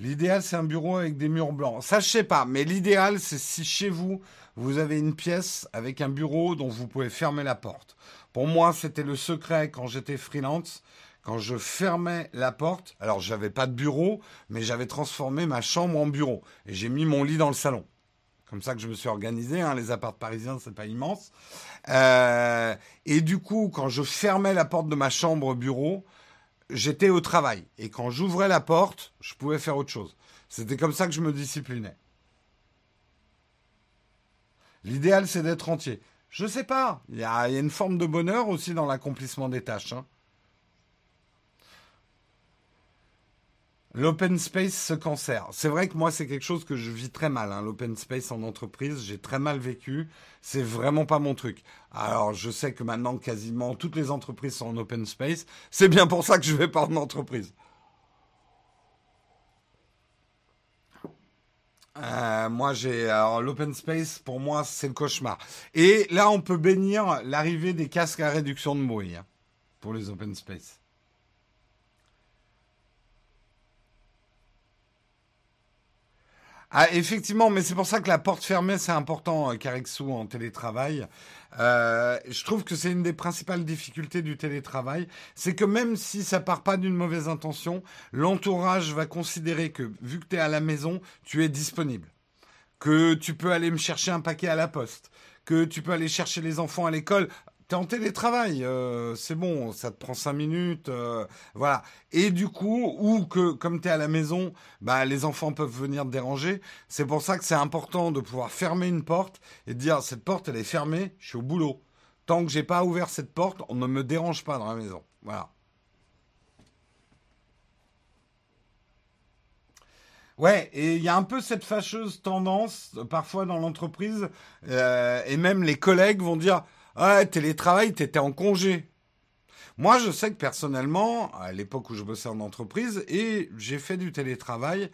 L'idéal, c'est un bureau avec des murs blancs. Ça, je sais pas, mais l'idéal, c'est si chez vous, vous avez une pièce avec un bureau dont vous pouvez fermer la porte. Pour moi, c'était le secret quand j'étais freelance. Quand je fermais la porte, alors j'avais pas de bureau, mais j'avais transformé ma chambre en bureau. Et j'ai mis mon lit dans le salon comme ça que je me suis organisé. Hein. Les apparts parisiens, c'est pas immense. Euh, et du coup, quand je fermais la porte de ma chambre bureau, j'étais au travail. Et quand j'ouvrais la porte, je pouvais faire autre chose. C'était comme ça que je me disciplinais. L'idéal, c'est d'être entier. Je sais pas. Il y, a, une forme de bonheur aussi dans l'accomplissement des tâches. Hein. L'open space, ce cancer. C'est vrai que moi, c'est quelque chose que je vis très mal. Hein, L'open space en entreprise, j'ai très mal vécu. C'est vraiment pas mon truc. Alors, je sais que maintenant, quasiment toutes les entreprises sont en open space. C'est bien pour ça que je vais pas en entreprise. Euh, moi, j'ai l'open space pour moi c'est le cauchemar. Et là, on peut bénir l'arrivée des casques à réduction de bruit hein, pour les open space. Ah, effectivement, mais c'est pour ça que la porte fermée, c'est important, Carexou, euh, en télétravail. Euh, je trouve que c'est une des principales difficultés du télétravail. C'est que même si ça part pas d'une mauvaise intention, l'entourage va considérer que, vu que tu es à la maison, tu es disponible. Que tu peux aller me chercher un paquet à la poste. Que tu peux aller chercher les enfants à l'école t'es en télétravail, euh, c'est bon, ça te prend cinq minutes, euh, voilà. Et du coup, ou que comme t'es à la maison, bah les enfants peuvent venir te déranger. C'est pour ça que c'est important de pouvoir fermer une porte et dire cette porte elle est fermée, je suis au boulot. Tant que j'ai pas ouvert cette porte, on ne me dérange pas dans la maison. Voilà. Ouais, et il y a un peu cette fâcheuse tendance, parfois dans l'entreprise, euh, et même les collègues vont dire ah, télétravail, t'étais en congé. Moi, je sais que personnellement, à l'époque où je bossais en entreprise, et j'ai fait du télétravail,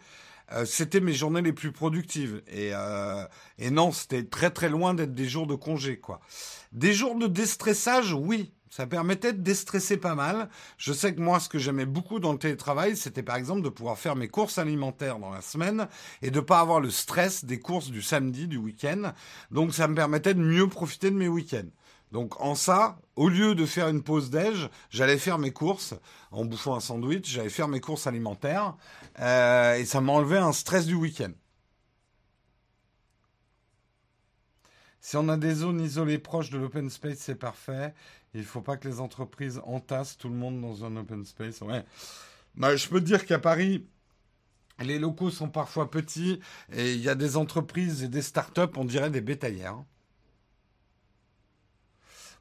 euh, c'était mes journées les plus productives. Et, euh, et non, c'était très très loin d'être des jours de congé, quoi. Des jours de déstressage, oui. Ça permettait de déstresser pas mal. Je sais que moi, ce que j'aimais beaucoup dans le télétravail, c'était par exemple de pouvoir faire mes courses alimentaires dans la semaine et de pas avoir le stress des courses du samedi, du week-end. Donc, ça me permettait de mieux profiter de mes week-ends. Donc en ça, au lieu de faire une pause déj, j'allais faire mes courses en bouffant un sandwich, j'allais faire mes courses alimentaires euh, et ça m'enlevait un stress du week-end. Si on a des zones isolées proches de l'open space, c'est parfait. Il ne faut pas que les entreprises entassent tout le monde dans un open space. Ouais. Bah, je peux dire qu'à Paris, les locaux sont parfois petits et il y a des entreprises et des startups, on dirait des bétaillères.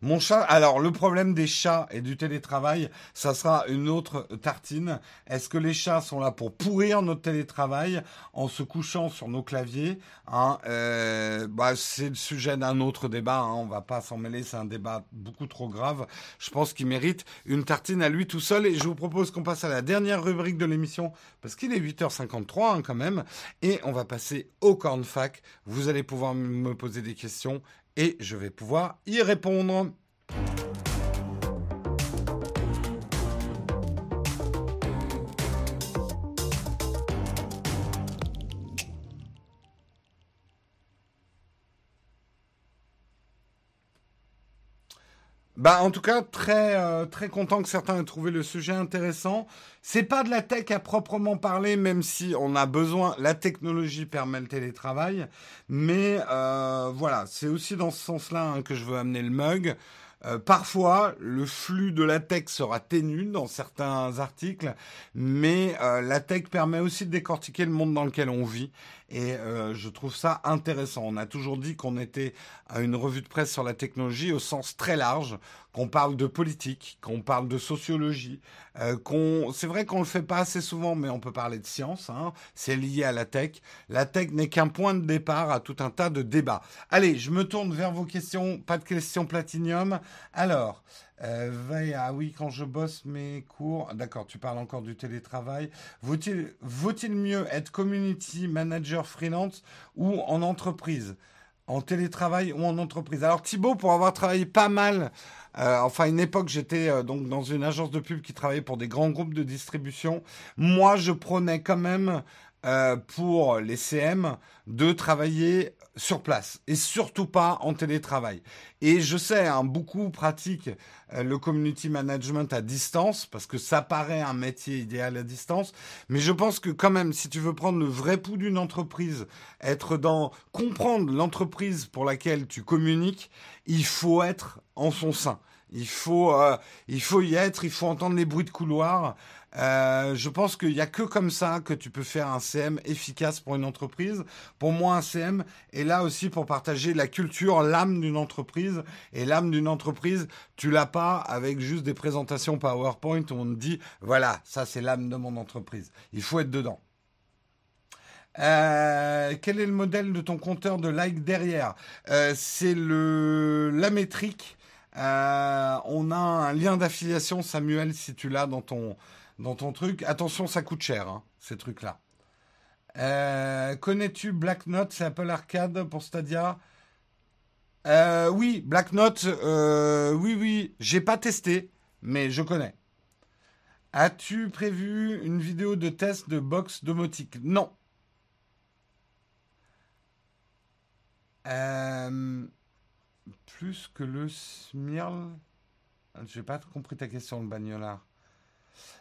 Mon chat, alors le problème des chats et du télétravail, ça sera une autre tartine. Est-ce que les chats sont là pour pourrir notre télétravail en se couchant sur nos claviers hein, euh, bah, C'est le sujet d'un autre débat, hein, on va pas s'en mêler, c'est un débat beaucoup trop grave. Je pense qu'il mérite une tartine à lui tout seul et je vous propose qu'on passe à la dernière rubrique de l'émission parce qu'il est 8h53 hein, quand même et on va passer au cornfac. Vous allez pouvoir me poser des questions et je vais pouvoir y répondre. Bah, en tout cas, très, euh, très content que certains aient trouvé le sujet intéressant. C'est pas de la tech à proprement parler, même si on a besoin, la technologie permet le télétravail. Mais euh, voilà, c'est aussi dans ce sens-là hein, que je veux amener le mug. Euh, parfois, le flux de la tech sera ténu dans certains articles, mais euh, la tech permet aussi de décortiquer le monde dans lequel on vit. Et euh, je trouve ça intéressant. On a toujours dit qu'on était à une revue de presse sur la technologie au sens très large, qu'on parle de politique, qu'on parle de sociologie, qu'on. C'est vrai qu'on le fait pas assez souvent, mais on peut parler de science. Hein. C'est lié à la tech. La tech n'est qu'un point de départ à tout un tas de débats. Allez, je me tourne vers vos questions. Pas de questions platinium. Alors, euh, oui, quand je bosse mes cours, d'accord, tu parles encore du télétravail. Vaut-il vaut mieux être community manager freelance ou en entreprise? En télétravail ou en entreprise. Alors Thibaut, pour avoir travaillé pas mal, euh, enfin une époque j'étais euh, donc dans une agence de pub qui travaillait pour des grands groupes de distribution, moi je prenais quand même euh, pour les CM de travailler sur place et surtout pas en télétravail. Et je sais, hein, beaucoup pratiquent euh, le community management à distance parce que ça paraît un métier idéal à distance. Mais je pense que quand même, si tu veux prendre le vrai pouls d'une entreprise, être dans comprendre l'entreprise pour laquelle tu communiques, il faut être en son sein. Il faut, euh, il faut y être, il faut entendre les bruits de couloir. Euh, je pense qu'il n'y a que comme ça que tu peux faire un CM efficace pour une entreprise. Pour moi, un CM est là aussi pour partager la culture, l'âme d'une entreprise. Et l'âme d'une entreprise, tu l'as pas avec juste des présentations PowerPoint où on te dit, voilà, ça c'est l'âme de mon entreprise. Il faut être dedans. Euh, quel est le modèle de ton compteur de like derrière? Euh, C'est le la métrique. on a un lien d'affiliation, Samuel, si tu l'as dans ton dans ton truc. Attention, ça coûte cher, hein, ces trucs-là. Euh, connais-tu Black Note C'est Apple Arcade pour Stadia euh, Oui, Black Note, euh, oui, oui. J'ai pas testé, mais je connais. As-tu prévu une vidéo de test de box domotique? Non. plus que le Smirl. J'ai pas compris ta question, le bagnolard.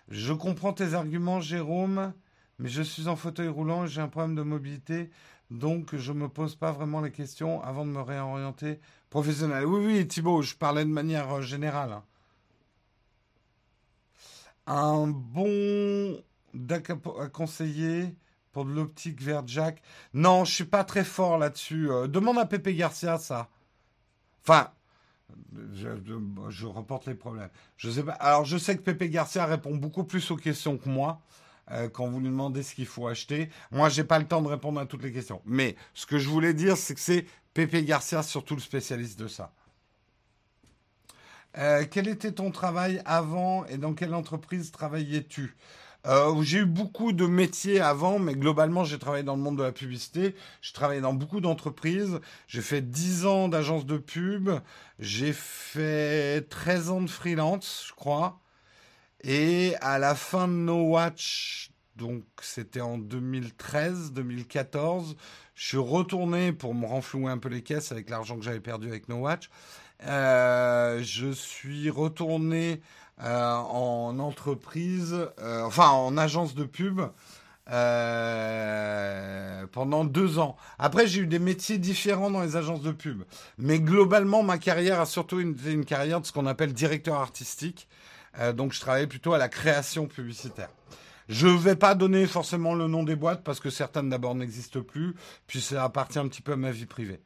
Je comprends tes arguments, Jérôme, mais je suis en fauteuil roulant et j'ai un problème de mobilité, donc je ne me pose pas vraiment les questions avant de me réorienter professionnel. Oui, oui, Thibault, je parlais de manière euh, générale. Hein. Un bon conseiller pour de l'optique vers Jack? Non, je suis pas très fort là-dessus. Euh, demande à Pepe Garcia ça. Enfin, je, reporte les problèmes. Je sais pas. Alors, je sais que Pepe Garcia répond beaucoup plus aux questions que moi. Euh, quand vous lui demandez ce qu'il faut acheter. Moi, j'ai pas le temps de répondre à toutes les questions. Mais ce que je voulais dire, c'est que c'est Pepe Garcia surtout le spécialiste de ça. Euh, quel était ton travail avant et dans quelle entreprise travaillais-tu? Euh, j'ai eu beaucoup de métiers avant, mais globalement, j'ai travaillé dans le monde de la publicité. J'ai travaillé dans beaucoup d'entreprises. J'ai fait 10 ans d'agence de pub. J'ai fait 13 ans de freelance, je crois. Et à la fin de No Watch, donc c'était en 2013-2014, je suis retourné pour me renflouer un peu les caisses avec l'argent que j'avais perdu avec No Watch. Euh, je suis retourné euh, en entreprise, euh, enfin en agence de pub. Euh, pendant deux ans. Après, j'ai eu des métiers différents dans les agences de pub. Mais globalement, ma carrière a surtout une, une carrière de ce qu'on appelle directeur artistique. donc, je travaillais plutôt à la création publicitaire. Je ne vais pas donner forcément le nom des boîtes parce que certaines d'abord n'existent plus, puis ça appartient un petit peu à ma vie privée.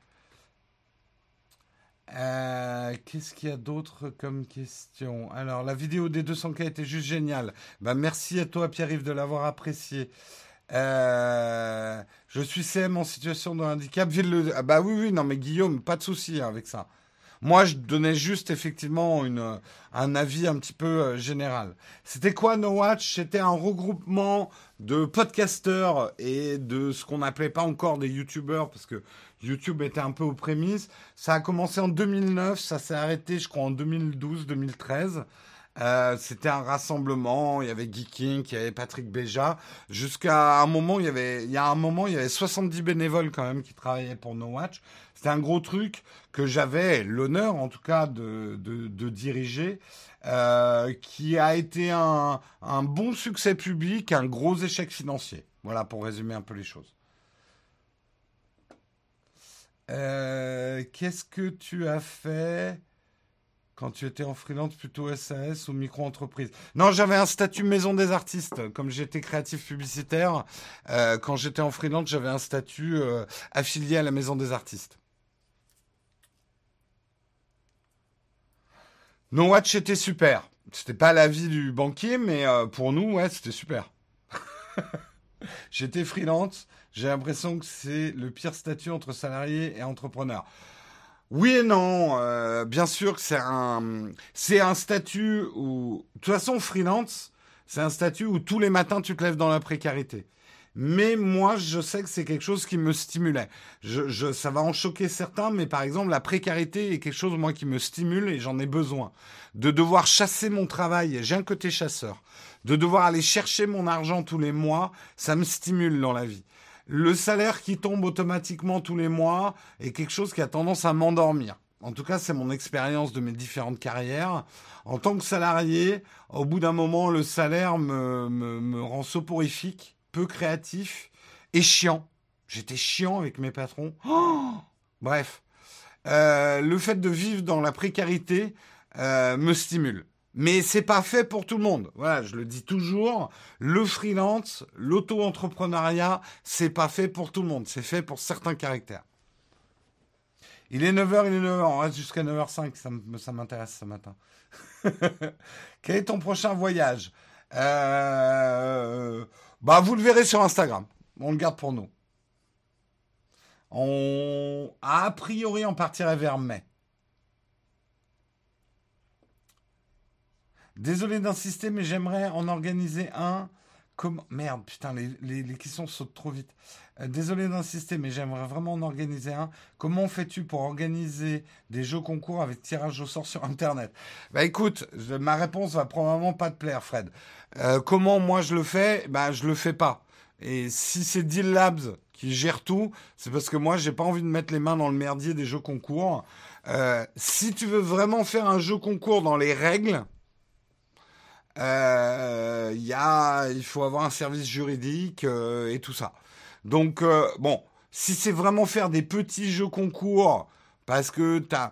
Euh, qu'est-ce qu'il y a d'autre comme question? Alors, la vidéo des 200K était juste géniale. Bah, merci à toi, Pierre-Yves, de l'avoir apprécié. Euh, je suis CM en situation de handicap. Ah bah oui, oui, non, mais Guillaume, pas de souci avec ça. Moi, je donnais juste effectivement une, un avis un petit peu euh, général. C'était quoi No Watch? C'était un regroupement de podcasteurs et de ce qu'on n'appelait pas encore des youtubeurs parce que YouTube était un peu aux prémices. Ça a commencé en 2009, ça s'est arrêté, je crois, en 2012-2013. Euh, c'était un rassemblement, il y avait Geeking, il y avait Patrick Béja, jusqu'à un moment, il y avait, il y a un moment, il y avait 70 bénévoles quand même qui travaillaient pour No Watch. C'était un gros truc que j'avais l'honneur, en tout cas, de, de, diriger, euh, qui a été un, un bon succès public, un gros échec financier. Voilà pour résumer un peu les choses. Euh, qu'est-ce que tu as fait quand tu étais en freelance, plutôt SAS ou micro-entreprise? Non, j'avais un statut maison des artistes. Comme j'étais créatif publicitaire, euh, quand j'étais en freelance, j'avais un statut affilié à la maison des artistes. No Watch était super. C'était pas l'avis du banquier, mais euh, pour nous, ouais, c'était super. J'étais freelance. J'ai l'impression que c'est le pire statut entre salarié et entrepreneur. Oui et non. Euh, bien sûr que c'est un, c'est un statut où, de toute façon, freelance, c'est un statut où tous les matins tu te lèves dans la précarité. Mais moi, je sais que c'est quelque chose qui me stimulait. Je, je, ça va en choquer certains, mais par exemple, la précarité est quelque chose, moi, qui me stimule et j'en ai besoin. De devoir chasser mon travail, j'ai un côté chasseur. De devoir aller chercher mon argent tous les mois, ça me stimule dans la vie le salaire qui tombe automatiquement tous les mois est quelque chose qui a tendance à m'endormir. En tout cas, c'est mon expérience de mes différentes carrières. En tant que salarié, au bout d'un moment, le salaire me, me, rend soporifique, peu créatif et chiant. J'étais chiant avec mes patrons. Oh Bref, euh, le fait de vivre dans la précarité euh, me stimule. Mais c'est pas fait pour tout le monde. Voilà, je le dis toujours. Le freelance, l'auto-entrepreneuriat, c'est pas fait pour tout le monde. C'est fait pour certains caractères. Il est 9h, il est 9h. On reste jusqu'à 9h05. Ça m'intéresse ce matin. Quel est ton prochain voyage? Euh, Bah, vous le verrez sur Instagram. On le garde pour nous. On, a priori, on partirait vers mai. Désolé d'insister, mais j'aimerais en organiser un. Merde, putain, les, les, questions sautent trop vite. Euh, désolé d'insister, mais j'aimerais vraiment en organiser un. Comment fais-tu pour organiser des jeux concours avec tirage au sort sur Internet? Bah écoute, ma réponse va probablement pas te plaire, Fred. Euh, comment moi je le fais? Bah je le fais pas. Et si c'est Deal Labs qui gère tout, c'est parce que moi j'ai pas envie de mettre les mains dans le merdier des jeux concours. Euh, si tu veux vraiment faire un jeu concours dans les règles, il faut avoir un service juridique et tout ça. Donc euh, bon, si c'est vraiment faire des petits jeux concours, parce que t'as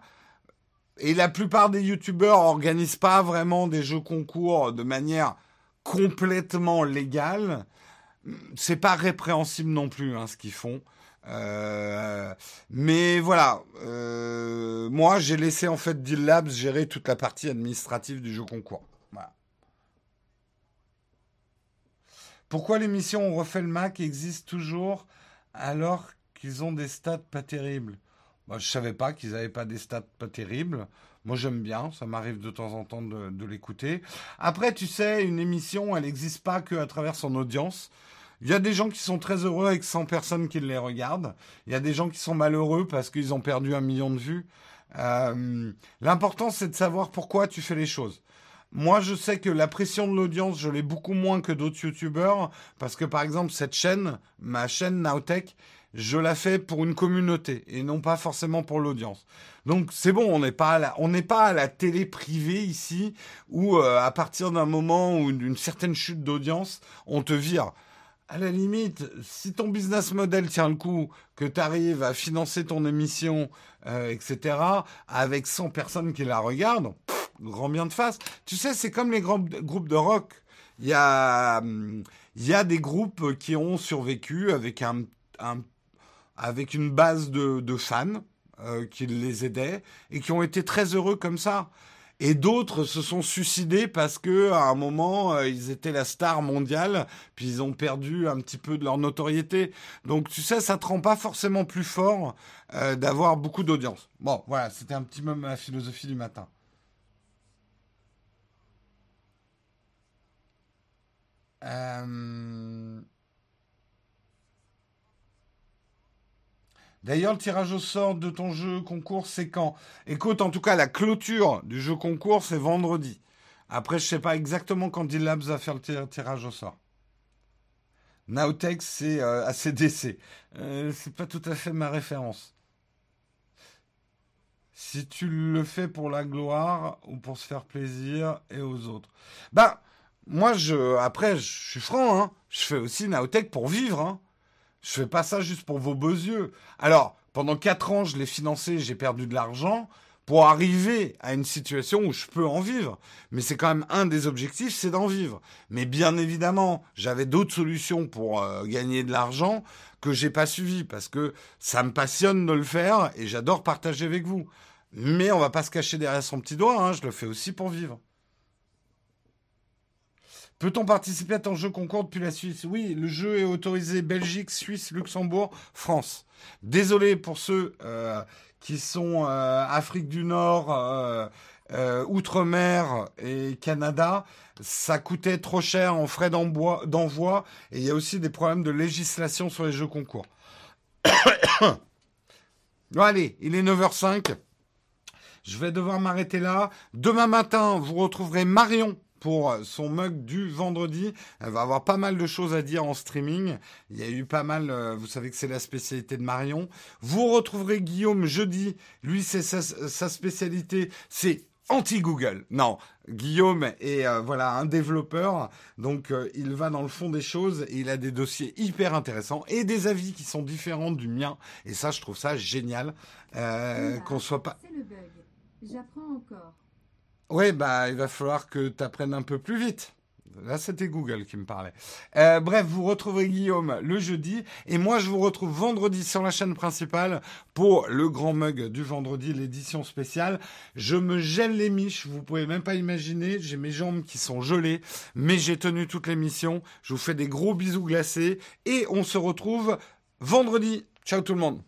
et la plupart des youtubeurs organisent pas vraiment des jeux concours de manière complètement légale. C'est pas répréhensible non plus hein, ce qu'ils font. Euh, mais voilà, euh, moi j'ai laissé en fait Deal Labs gérer toute la partie administrative du jeu concours. Pourquoi l'émission On refait le Mac existe toujours alors qu'ils ont des stats pas terribles? Bah, Je savais pas qu'ils n'avaient pas des stats pas terribles. Moi, j'aime bien, ça m'arrive de temps en temps de, l'écouter. Après, tu sais, une émission, elle n'existe pas qu'à travers son audience. Il y a des gens qui sont très heureux avec 100 personnes qui les regardent. Il y a des gens qui sont malheureux parce qu'ils ont perdu un million de vues. Euh, l'important, c'est de savoir pourquoi tu fais les choses. Moi, je sais que la pression de l'audience, je l'ai beaucoup moins que d'autres youtubeurs, parce que par exemple, cette chaîne, ma chaîne Nowtech, je la fais pour une communauté et non pas forcément pour l'audience. Donc c'est bon, on n'est pas à la, télé privée ici où euh, à partir d'un moment ou d'une certaine chute d'audience, on te vire. À la limite, si ton business model tient le coup, que tu arrives à financer ton émission, euh, etc., avec 100 personnes qui la regardent, grand bien de face. Tu sais, c'est comme les grands groupes de rock. Il y a, il y a des groupes qui ont survécu avec un, avec une base de, de fans euh, qui les aidaient et qui ont été très heureux comme ça. Et d'autres se sont suicidés parce que à un moment euh, ils étaient la star mondiale, puis ils ont perdu un petit peu de leur notoriété. Donc tu sais, ça te rend pas forcément plus fort euh, d'avoir beaucoup d'audience. Bon, voilà, c'était un petit peu ma philosophie du matin. Euh, d'ailleurs, le tirage au sort de ton jeu concours, c'est quand? Écoute, en tout cas, la clôture du jeu concours, c'est vendredi. Après, je sais pas exactement quand D-Labs va faire le tirage au sort. Nowtech, c'est euh, ACDC. Euh, c'est pas tout à fait ma référence. Si tu le fais pour la gloire ou pour se faire plaisir et aux autres. Ben, moi, je, après, je suis franc, hein. Je fais aussi Naotech pour vivre, hein. Je fais pas ça juste pour vos beaux yeux. Alors, pendant quatre ans, je l'ai financé, j'ai perdu de l'argent. pour arriver à une situation où je peux en vivre. Mais c'est quand même un des objectifs, c'est d'en vivre. Mais bien évidemment, j'avais d'autres solutions pour euh, gagner de l'argent que j'ai pas suivi parce que ça me passionne de le faire et j'adore partager avec vous. Mais on va pas se cacher derrière son petit doigt, hein, je le fais aussi pour vivre. Peut-on participer à ton jeu concours depuis la Suisse? Oui, le jeu est autorisé Belgique, Suisse, Luxembourg, France. Désolé pour ceux euh, qui sont euh, Afrique du Nord, euh, Outre-mer et Canada. Ça coûtait trop cher en frais d'envoi et il y a aussi des problèmes de législation sur les jeux concours. allez, il est 9h05. Je vais devoir m'arrêter là. Demain matin, vous retrouverez Marion pour son mug du vendredi. Elle va avoir pas mal de choses à dire en streaming. Il y a eu pas mal, euh, vous savez que c'est la spécialité de Marion. Vous retrouverez Guillaume jeudi. Lui, c'est sa, spécialité, c'est anti-Google. Non, Guillaume est euh, voilà un développeur, donc euh, il va dans le fond des choses et il a des dossiers hyper intéressants et des avis qui sont différents du mien. Et ça, je trouve ça génial qu'on soit pas. C'est le bug. J'apprends encore. Oui, bah, il va falloir que tu apprennes un peu plus vite. Là, c'était Google qui me parlait. Euh, bref, vous retrouverez Guillaume le jeudi. Et moi, je vous retrouve vendredi sur la chaîne principale pour le grand mug du vendredi, l'édition spéciale. Je me gèle les miches. Vous pouvez même pas imaginer. J'ai mes jambes qui sont gelées. Mais j'ai tenu toute l'émission. Je vous fais des gros bisous glacés. Et on se retrouve vendredi. Ciao tout le monde.